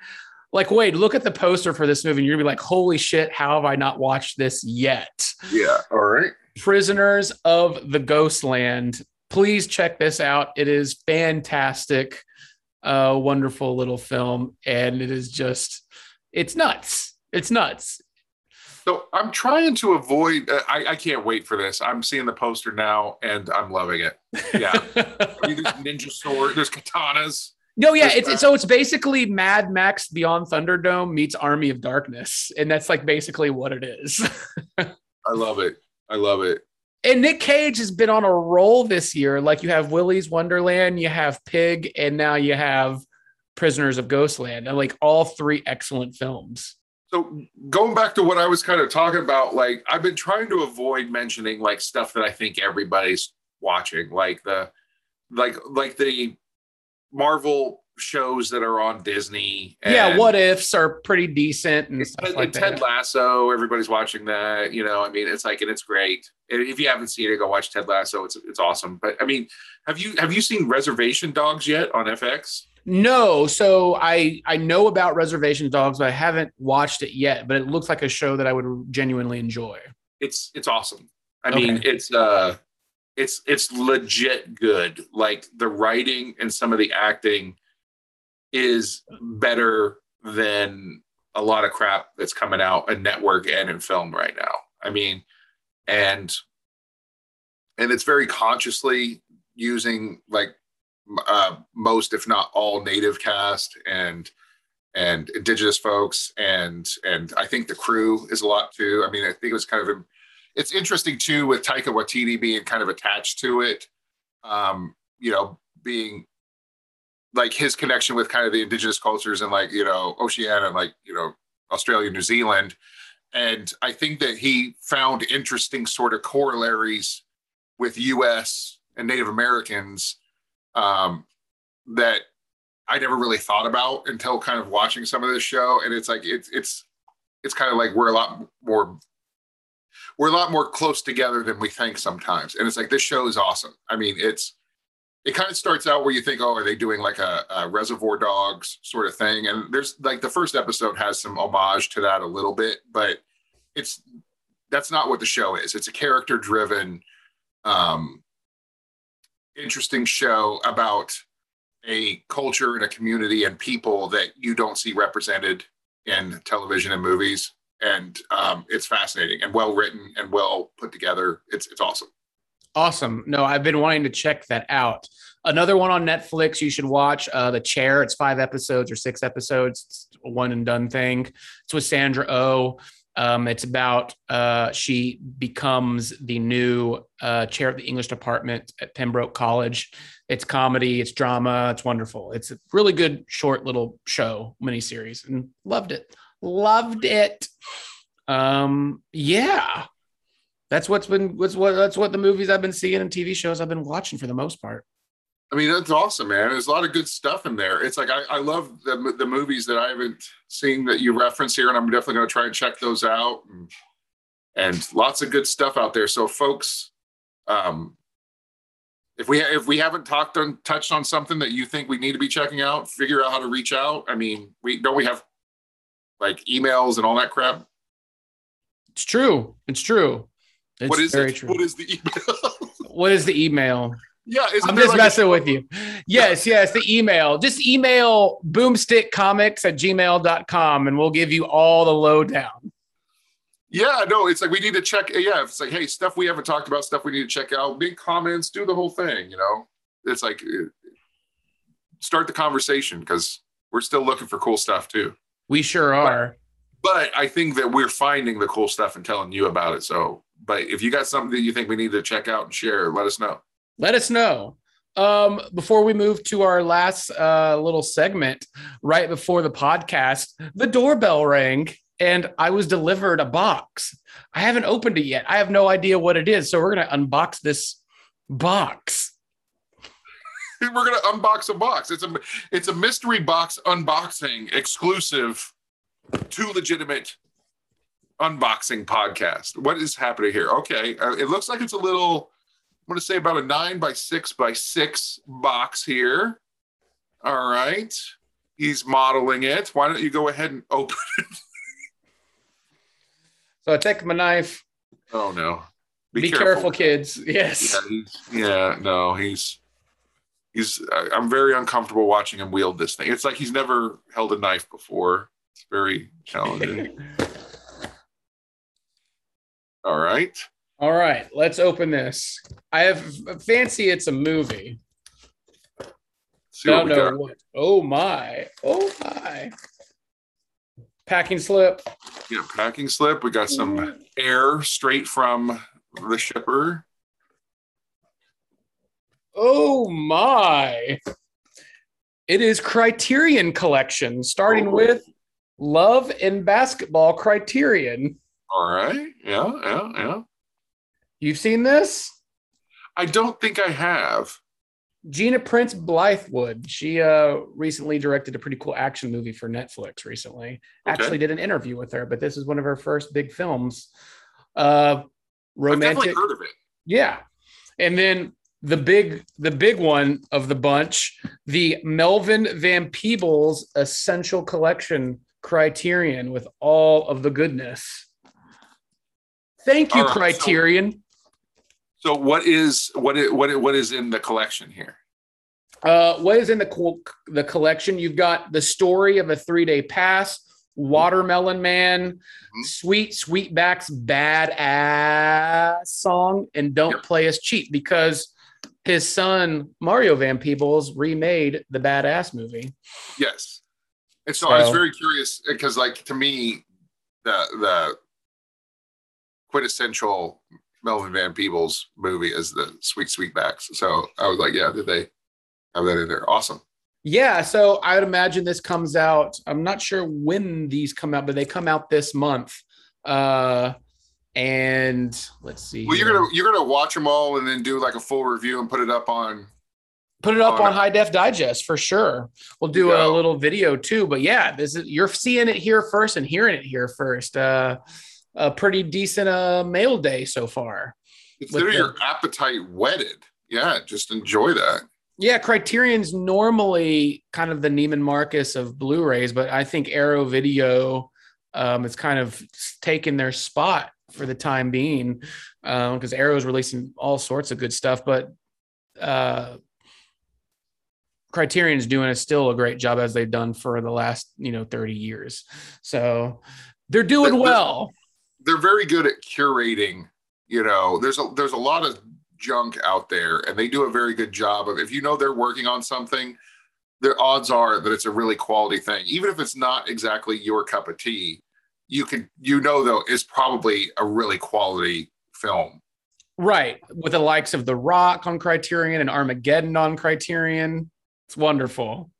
like Wade, look at the poster for this movie, and you're gonna be like, "Holy shit! How have I not watched this yet?" Yeah. All right. Prisoners of the Ghostland. Please check this out. It is fantastic, uh, wonderful little film, and it is just, it's nuts. It's nuts. So I'm trying to avoid. Uh, I, I can't wait for this. I'm seeing the poster now, and I'm loving it. Yeah. I mean, there's ninja sword. There's katanas. No, yeah, it's, it's so it's basically Mad Max Beyond Thunderdome meets Army of Darkness, and that's like basically what it is. <laughs> I love it. I love it. And Nick Cage has been on a roll this year. Like you have Willy's Wonderland, you have Pig, and now you have Prisoners of Ghostland, and like all three excellent films. So going back to what I was kind of talking about, like I've been trying to avoid mentioning like stuff that I think everybody's watching, like the like like the Marvel shows that are on Disney. yeah, what ifs are pretty decent and stuff Ted, like Ted that. Lasso, everybody's watching that. You know, I mean, it's like, and it's great. And if you haven't seen it, go watch Ted Lasso. It's it's awesome. But I mean, have you have you seen Reservation Dogs yet on FX? No, so I I know about Reservation Dogs, but I haven't watched it yet. But it looks like a show that I would genuinely enjoy. It's it's awesome. I Okay. mean, it's uh, it's it's legit good. Like the writing and some of the acting is better than a lot of crap that's coming out in network and in film right now. I mean, and and it's very consciously using like uh, most, if not all, native cast and and indigenous folks and and I think the crew is a lot too. I mean, I think it was kind of it's interesting too with Taika Waititi being kind of attached to it. Um, you know, being like his connection with kind of the indigenous cultures and like you know Oceania and like you know Australia, New Zealand, and I think that he found interesting sort of corollaries with U.S. and Native Americans um, that I never really thought about until kind of watching some of this show, and it's like it's it's it's kind of like we're a lot more we're a lot more close together than we think sometimes, and it's like this show is awesome. I mean, it's it kind of starts out where you think, oh, are they doing like a, a, Reservoir Dogs sort of thing? And there's like the first episode has some homage to that a little bit, but it's that's not what the show is. It's a character driven, um, interesting show about a culture and a community and people that you don't see represented in television and movies. And um, it's fascinating and well written and well put together. It's it's awesome. Awesome. No, I've been wanting to check that out. Another one on Netflix you should watch, uh, The Chair. It's five episodes or six episodes. It's a one and done thing. It's with Sandra Oh. Um, it's about uh, she becomes the new uh, chair of the English department at Pembroke College. It's comedy, it's drama, it's wonderful. It's a really good short little show miniseries, and loved it. Loved it. Um, yeah, that's what's been what's what that's what the movies I've been seeing and TV shows I've been watching for the most part. I mean, that's awesome, man. There's a lot of good stuff in there. It's like I, I love the the movies that I haven't seen that you reference here, and I'm definitely going to try and check those out. And, and lots of good stuff out there. So, folks, um, if we if we haven't talked on touched on something that you think we need to be checking out, figure out how to reach out. I mean, we don't we have like emails and all that crap. It's true. It's true. It's what is very it? true. What is the email? what is the email? yeah, I'm just like a- messing with you. Yes, yes, the email. Just email boomstickcomics at gmail.com and we'll give you all the lowdown. Yeah, no, it's like we need to check. Yeah, it's like, hey, stuff we haven't talked about, stuff we need to check out. Big comments, do the whole thing. You know, it's like uh, start the conversation because we're still looking for cool stuff too. We sure are. But I think that we're finding the cool stuff and telling you about it. So, but if you got something that you think we need to check out and share, let us know. Let us know. Um, before we move to our last uh, little segment, right before the podcast, the doorbell rang and I was delivered a box. I haven't opened it yet. I have no idea what it is. So we're going to unbox this box. <laughs> We're gonna unbox a box. It's a it's a mystery box unboxing exclusive to legitimate unboxing podcast. What is happening here? Okay, uh, it looks like it's a little. I'm gonna say about a nine by six by six box here. All right, he's modeling it. Why don't you go ahead and open it? <laughs> So I take my knife. Oh no! Be, careful. kids. Yes. Yeah, yeah, no, he's he's. I- I'm very uncomfortable watching him wield this thing. It's like he's never held a knife before. It's very <laughs> challenging. All right. All right, let's open this. I have fancy. It's a movie. See Don't know got. what. Oh my. Oh my. Packing slip. Yeah, packing slip. We got some mm-hmm. air straight from the shipper. Oh my. It is Criterion Collection, starting Oh. with Love and Basketball Criterion. All right. Yeah, yeah, yeah. You've seen this? I don't think I have. Gina Prince Bythewood. She uh, recently directed a pretty cool action movie for Netflix recently. Okay. Actually, did an interview with her, but this is one of her first big films. Uh, I've romantic. definitely heard of it. Yeah. And then the big the big one of the bunch, the Melvin Van Peebles Essential Collection Criterion with all of the goodness. Thank you, right, so- Criterion. So what is what is what is, what is in the collection here? Uh, what is in the co- the collection? You've got the story of a three day pass, Watermelon Man, Mhm. Sweet Sweetback's badass song, and Don't Yep. Play Us Cheap because his son Mario Van Peebles remade the badass movie. Yes. And so, I was very curious because, like, to me, the the quintessential Melvin Van Peebles movie is the Sweet Sweetbacks. So I was like, yeah, did they have that in there? Awesome. Yeah, so I would imagine this comes out. I'm not sure when these come out, but they come out this month. Uh, and let's see. Well, you're gonna you're gonna watch them all and then do like a full review and put it up on. put it up on on. High Def Digest for sure. We'll do Yeah. a little video too. But yeah, this is you're seeing it here first and hearing it here first. Uh, a pretty decent uh mail day so far. Consider With the- your appetite whetted. Yeah, just enjoy that. Yeah, Criterion's normally kind of the Neiman Marcus of Blu-rays, but I think Arrow Video um, is kind of taken their spot for the time being because Arrow is releasing all sorts of good stuff, but uh, Criterion's doing a still a great job as they've done for the last you know 30 years. So they're doing well. They're very good at curating. You know, there's a there's a lot of junk out there, and they do a very good job of. If you know they're working on something, the odds are that it's a really quality thing, even if it's not exactly your cup of tea. You can you know though it's probably a really quality film. Right. With the likes of The Rock on Criterion and Armageddon on Criterion. It's wonderful.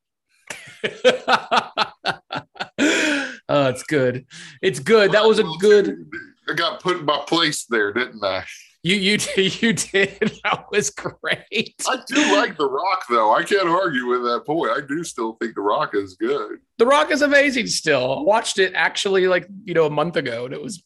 <laughs> oh, it's good. It's good. That was a good I got put in my place there, didn't I? you you <laughs> you did. That was great. I do like The Rock, though. I can't argue with that point. I do still think The Rock is good. The Rock is amazing still. I watched it actually like, you know, a month ago and it was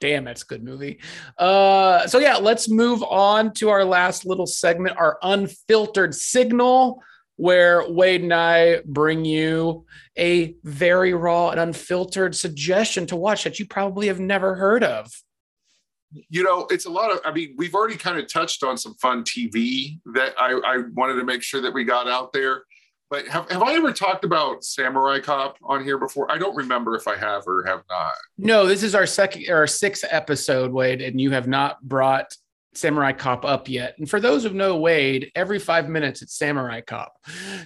damn, that's a good movie. Uh so yeah, let's move on to our last little segment, our unfiltered signal, where Wade and I bring you a very raw and unfiltered suggestion to watch that you probably have never heard of. you know, it's a lot of, I mean, we've already kind of touched on some fun TV that I, I wanted to make sure that we got out there. But have, have I ever talked about Samurai Cop on here before? I don't remember if I have or have not. No, this is our second or our sixth episode, Wade, and you have not brought Samurai Cop up yet. And for those who know Wade, every five minutes it's Samurai Cop.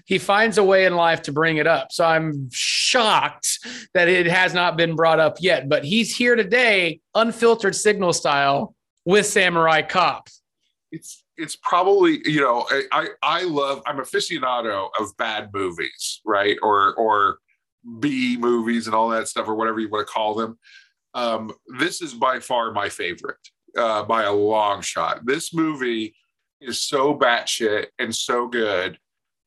He finds a way in life to bring it up. So I'm shocked that it has not been brought up yet. But he's here today, unfiltered signal style, with Samurai Cop. It's it's probably you know I I, love I'm aficionado of bad movies right or or B movies and all that stuff or whatever you want to call them. Um, this is by far my favorite uh, by a long shot. This movie is so batshit and so good.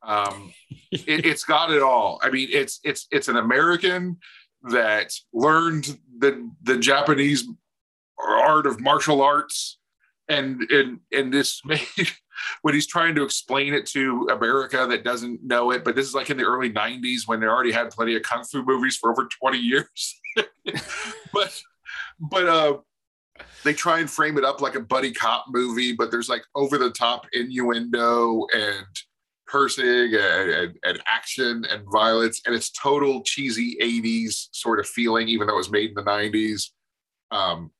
Um, <laughs> it, it's got it all. I mean, it's it's it's an American that learned the the Japanese art of martial arts and and and this <laughs> made when he's trying to explain it to America that doesn't know it, but this is like in the early 90s when they already had plenty of kung fu movies for over 20 years. <laughs> but but uh they try and frame it up like a buddy cop movie, but there's like over the top innuendo and cursing and, and, and action and violence, and it's total cheesy 80s sort of feeling, even though it was made in the 90s. Um,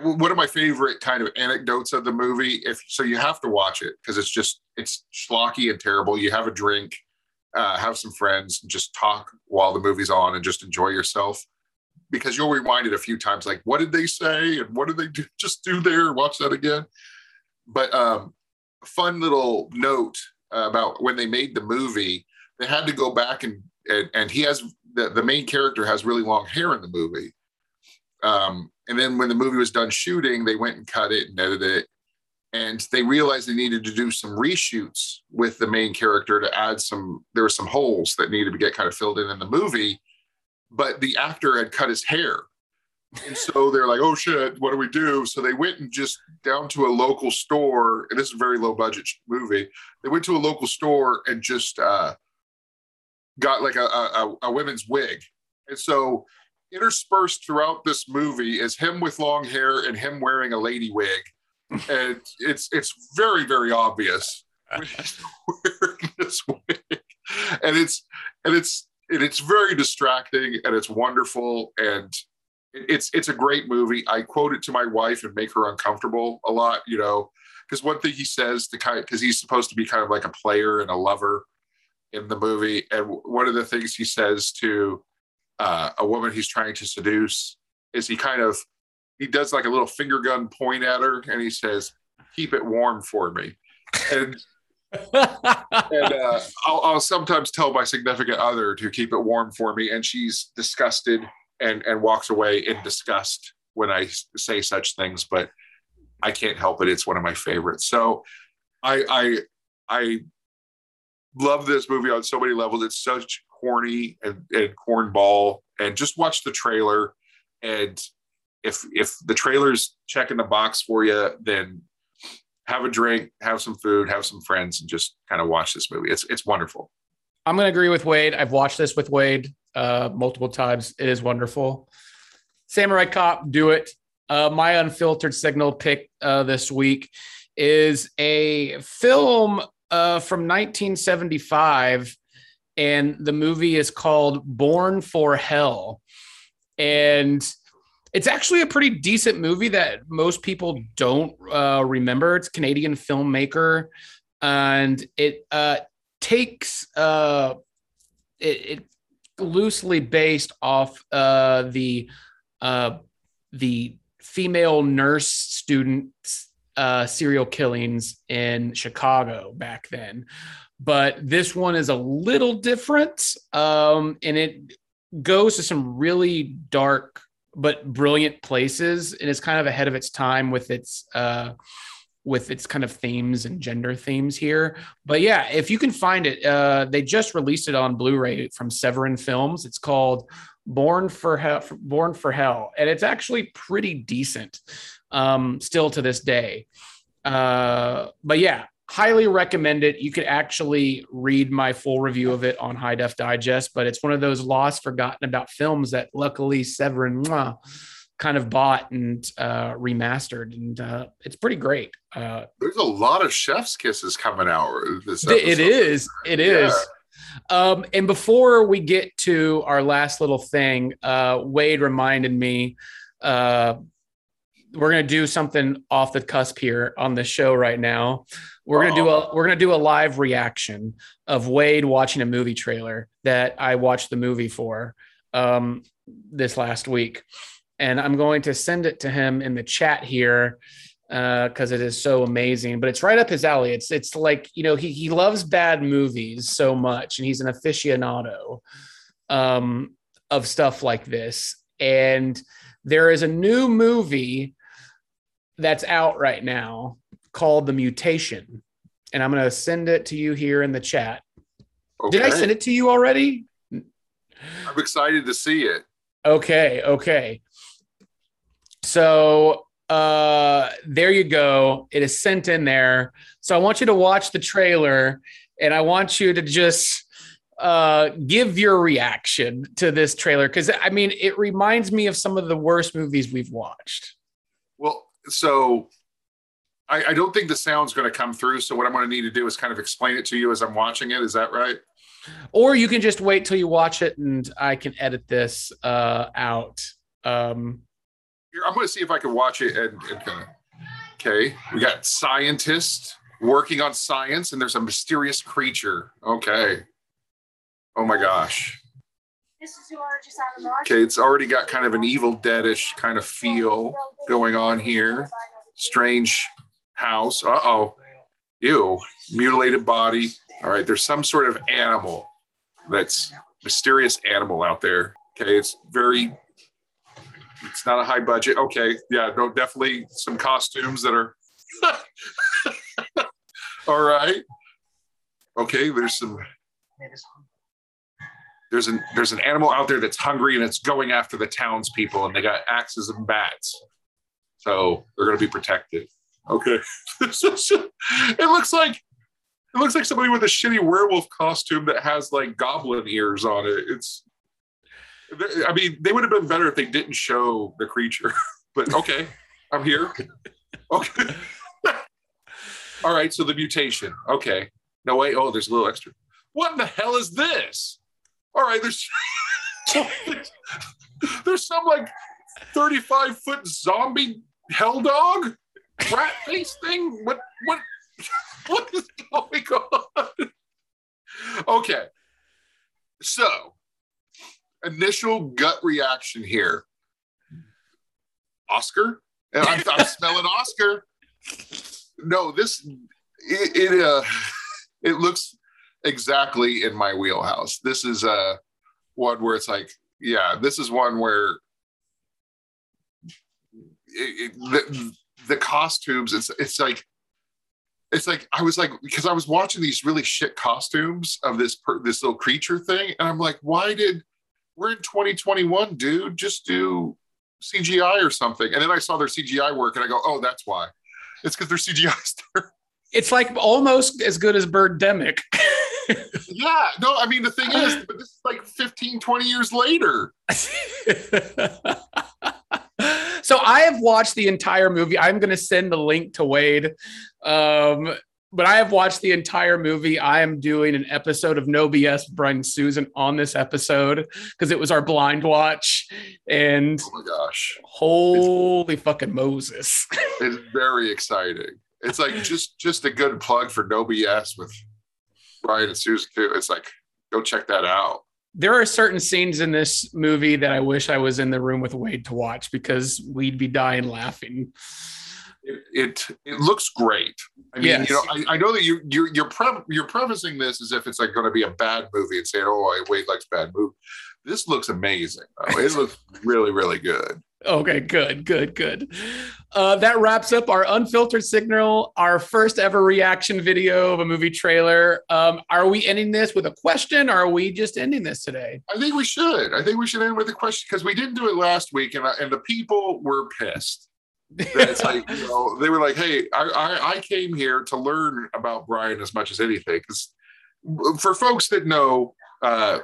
one of my favorite kind of anecdotes of the movie, if so, you have to watch it because it's just it's schlocky and terrible. You have a drink, uh, have some friends, just talk while the movie's on, and just enjoy yourself because you'll rewind it a few times. Like, what did they say, and what did they do? <laughs> Just do there, watch that again. But um, fun little note uh, about when they made the movie, they had to go back and and, and he has the, the main character has really long hair in the movie. Um, and then when the movie was done shooting, they went and cut it and edited it. And they realized they needed to do some reshoots with the main character to add some, there were some holes that needed to get kind of filled in in the movie. But the actor had cut his hair. And so they're like, oh shit, what do we do? So they went and just down to a local store, and this is a very low budget movie. They went to a local store and just uh, got like a, a, a women's wig. And so interspersed throughout this movie is him with long hair and him wearing a lady wig and it's it's very very obvious <laughs> and it's and it's and it's very distracting and it's wonderful and it's it's a great movie. I quote it to my wife and make her uncomfortable a lot, you know, because one thing he says to kind because he's supposed to be kind of like a player and a lover in the movie, and one of the things he says to uh, a woman he's trying to seduce is he kind of he does like a little finger gun point at her and he says, "Keep it warm for me," and and <laughs> uh, I'll, I'll sometimes tell my significant other to keep it warm for me, and she's disgusted and and walks away in disgust when I say such things. But I can't help it; it's one of my favorites. So I I I love this movie on so many levels. It's such corny and, and cornball, and just watch the trailer. And if if the trailer's checking the box for you, then have a drink, have some food, have some friends, and just kind of watch this movie. It's it's wonderful. I'm going to agree with Wade. I've watched this with Wade uh, multiple times. It is wonderful. Samurai Cop, do it. Uh, my unfiltered signal pick uh, this week is a film uh, from 1975, and the movie is called Born for Hell. And it's actually a pretty decent movie that most people don't uh, remember. It's Canadian filmmaker, and it uh, takes uh, it, it loosely based off uh, the uh, the female nurse students uh, serial killings in Chicago back then. But this one is a little different, um, and it goes to some really dark but brilliant places, and it's kind of ahead of its time with its uh, with its kind of themes and gender themes here. But yeah, if you can find it, uh, they just released it on Blu-ray from Severin Films. It's called Born for Hell. Born for Hell, and it's actually pretty decent um, still to this day. Uh, but yeah, highly recommend it. You could actually read my full review of it on High Def Digest, but it's one of those lost, forgotten about films that luckily Severin mwah, kind of bought and uh, remastered, and uh, it's pretty great. Uh, There's a lot of chef's kisses coming out this it is, it is. Yeah. Um, and before we get to our last little thing, uh, Wade reminded me uh, we're gonna do something off the cusp here on the show right now. We're gonna do a we're gonna do a live reaction of Wade watching a movie trailer that I watched the movie for um, this last week, and I'm going to send it to him in the chat here because it is so amazing. But it's right up his alley. It's it's like you know he he loves bad movies so much, and he's an aficionado um, of stuff like this. And there is a new movie that's out right now called The Mutation, and I'm going to send it to you here in the chat. Did I send it to you already? I'm excited to see it. Okay, okay. So uh there you go. It is sent in there. So I want you to watch the trailer and I want you to just uh give your reaction to this trailer because I mean it reminds me of some of the worst movies we've watched. Well, so I, I don't think the sound's going to come through. So what I'm going to need to do is kind of explain it to you as I'm watching it. Is that right? Or you can just wait till you watch it and I can edit this uh out. Um Here, I'm going to see if I can watch it and, and kind of. Okay, we got scientists working on science, and there's a mysterious creature. Okay. Oh my gosh. This is who are just out of March. Okay, it's already got kind of an Evil Deadish kind of feel going on here. Strange house. Uh oh. Ew. Mutilated body. All right, there's some sort of animal that's mysterious animal out there. Okay, it's very. It's not a high budget. Okay, yeah, no, definitely some costumes that are. <laughs> All right. Okay, there's some. There's an there's an animal out there that's hungry and it's going after the townspeople and they got axes and bats, so they're going to be protected. Okay, <laughs> it looks like it looks like somebody with a shitty werewolf costume that has like goblin ears on it. It's, I mean, they would have been better if they didn't show the creature. <laughs> But okay, I'm here. Okay, <laughs> All right, so the mutation. Okay. No wait. Oh, there's a little extra. What in the hell is this? All right, there's there's some like 35 foot zombie hell dog rat face thing. What what <laughs> what is going on? Okay. So initial gut reaction here. Oscar? And I'm, I'm smelling <laughs> Oscar. No, this it it, uh, it looks exactly in my wheelhouse. This is uh one where it's like, yeah, this is one where it, it, the, costumes. It's it's like it's like I was like because I was watching these really shit costumes of this per, this little creature thing, and I'm like, why did we're in 2021, dude? Just do CGI or something. And then I saw their CGI work, and I go, oh, that's why. It's because their CGI. <laughs> It's like almost as good as Birdemic. <laughs> yeah, no, I mean the thing is, but this is like 15, 20 years later. <laughs> so I have watched the entire movie. I'm going to send the link to Wade. Um, but I have watched the entire movie. I am doing an episode of No BS Brian and Susan on this episode because it was our blind watch. And Oh my gosh, holy fucking Moses. <laughs> it's very exciting. It's like just just a good plug for No BS with Brian and Susan too. It's like go check that out. There are certain scenes in this movie that I wish I was in the room with Wade to watch because we'd be dying laughing. It it, it looks great. I mean, Yes. you know, I, I know that you you're you're, pre- you're prefacing this as if it's like going to be a bad movie and saying, "Oh, Wade likes bad movie." This looks amazing. Though. It looks really really good. Okay, good, good, good. Uh, that wraps up our unfiltered signal, our first ever reaction video of a movie trailer. Um, are we ending this with a question or are we just ending this today? I think we should. I think we should end with a question because we didn't do it last week, and I, and the people were pissed. That it's like you <laughs> know they were like, "Hey, I, I I came here to learn about Brian as much as anything." Because for folks that know uh,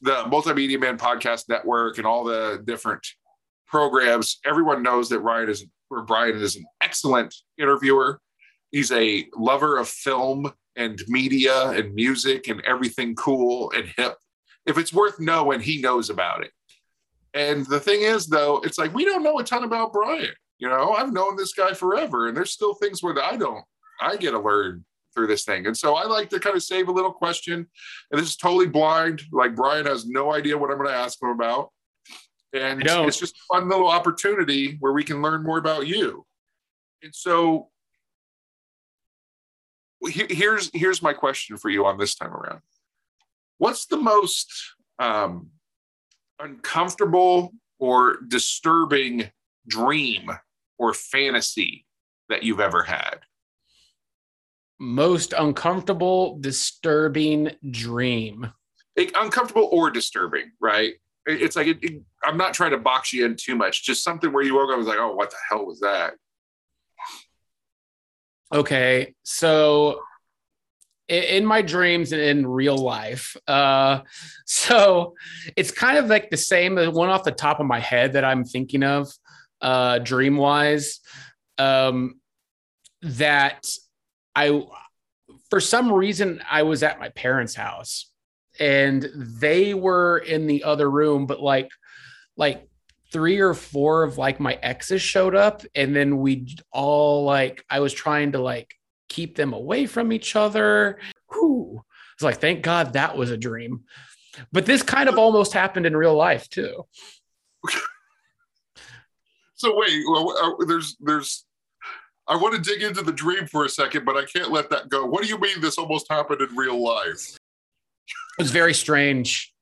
the Multimedia Man Podcast Network and all the different programs, everyone knows that Ryan is or Brian is an excellent interviewer. He's a lover of film and media and music and everything cool and hip. If it's worth knowing, he knows about it. And the thing is, though, it's like we don't know a ton about Brian. You know, I've known this guy forever, and there's still things where I don't. I get to learn through this thing, and so I like to kind of save a little question. And this is totally blind. Like Brian has no idea what I'm going to ask him about, and it's just a fun little opportunity where we can learn more about you. And so, here's here's my question for you on this time around. What's the most um, uncomfortable or disturbing dream or fantasy that you've ever had? Most uncomfortable, disturbing dream. It- uncomfortable or disturbing, right? It- It's like it, it- I'm not trying to box you in too much. Just something where you woke up and was like, "Oh, what the hell was that?" Okay, so in my dreams and in real life, uh, <laughs> so it's kind of like the same. One off the top of my head that I'm thinking of, uh, dream wise, um, that I, for some reason, I was at my parents' house, and they were in the other room, but like, like three or four of like my exes showed up and then we all like i was trying to like keep them away from each other Whew. it's like thank god that was a dream but this kind of <laughs> almost happened in real life too So wait, well, uh, there's there's. I want to dig into the dream for a second, but I can't let that go. What do you mean this almost happened in real life? It was very strange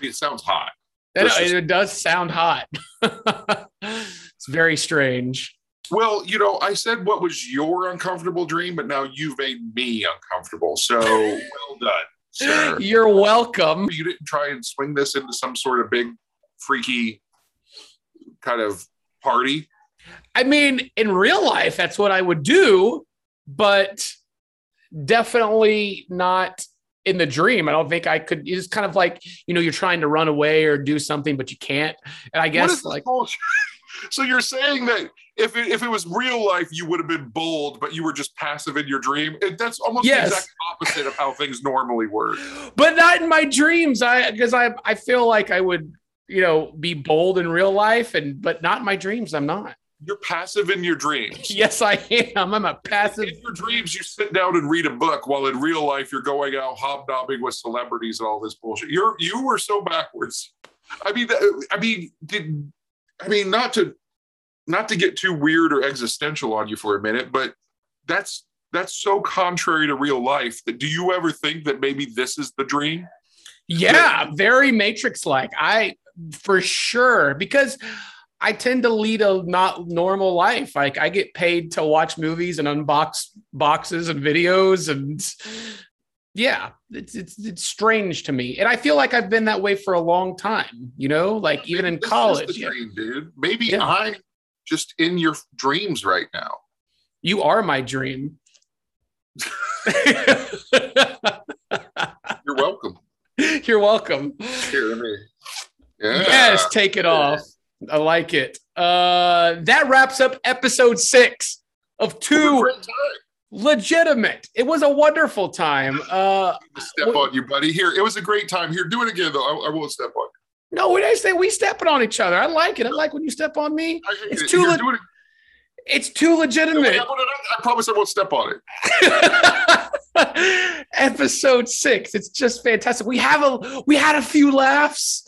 it sounds hot. it, is- it does sound hot <laughs> it's very strange Well, you know, I said what was your uncomfortable dream, but now you've made me uncomfortable. So <laughs> well done, sir. you're welcome You didn't try and swing this into some sort of big, freaky kind of party. I mean, in real life, that's what I would do, but definitely not in the dream. I don't think I could. It's kind of like you know, you're trying to run away or do something, but you can't. And I guess like? <laughs> So you're saying that if it, if it was real life, you would have been bold, but you were just passive in your dream. It, that's almost Yes. the exact opposite of how things normally work. <laughs> but not in my dreams. I because I I feel like I would you know be bold in real life and but not in my dreams. I'm not. You're passive in your dreams. <laughs> Yes, I am. I'm a passive. In your dreams, you sit down and read a book, while in real life, you're going out hobnobbing with celebrities and all this bullshit. You're you were so backwards. I mean, I mean, did I mean not to not to get too weird or existential on you for a minute, but that's that's so contrary to real life. That do you ever think that maybe this is the dream? Yeah, very Matrix like. I for sure because I tend to lead a not normal life. Like I get paid to watch movies and unbox boxes and videos and yeah, it's it's it's strange to me. And I feel like I've been that way for a long time, you know, like even in college. the Yeah. dude. Maybe Yeah. I'm just in your dreams right now. You are my dream. <laughs> <laughs> You're welcome. You're welcome. Here, me. Yeah. Yes, take it off. I like it. Uh, that wraps up episode six of too legitimate. It was a wonderful time. <laughs> Uh, step on you, buddy. Here, it was a great time. Here, do it again, though. I, I won't step on. you. no, I say we stepping on each other, I like it. I like when you step on me. It's it. too Here, le- it. It's too legitimate. I promise I won't step on it. <laughs> <laughs> Episode six. It's just fantastic. We have a we had a few laughs.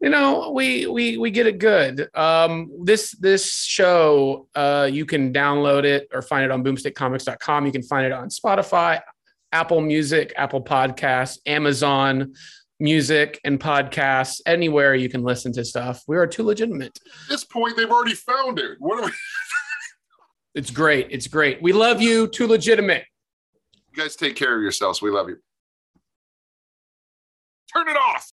You know, we we we get it good. Um, this this show, uh, you can download it or find it on boomstickcomics.com. You can find it on Spotify, Apple Music, Apple Podcasts, Amazon Music and podcasts, anywhere you can listen to stuff. We are too legitimate. At this point, they've already found it. What are we? <laughs> It's great. It's great. We love you. Too legitimate. Guys take care of yourselves. We love you. Turn it off.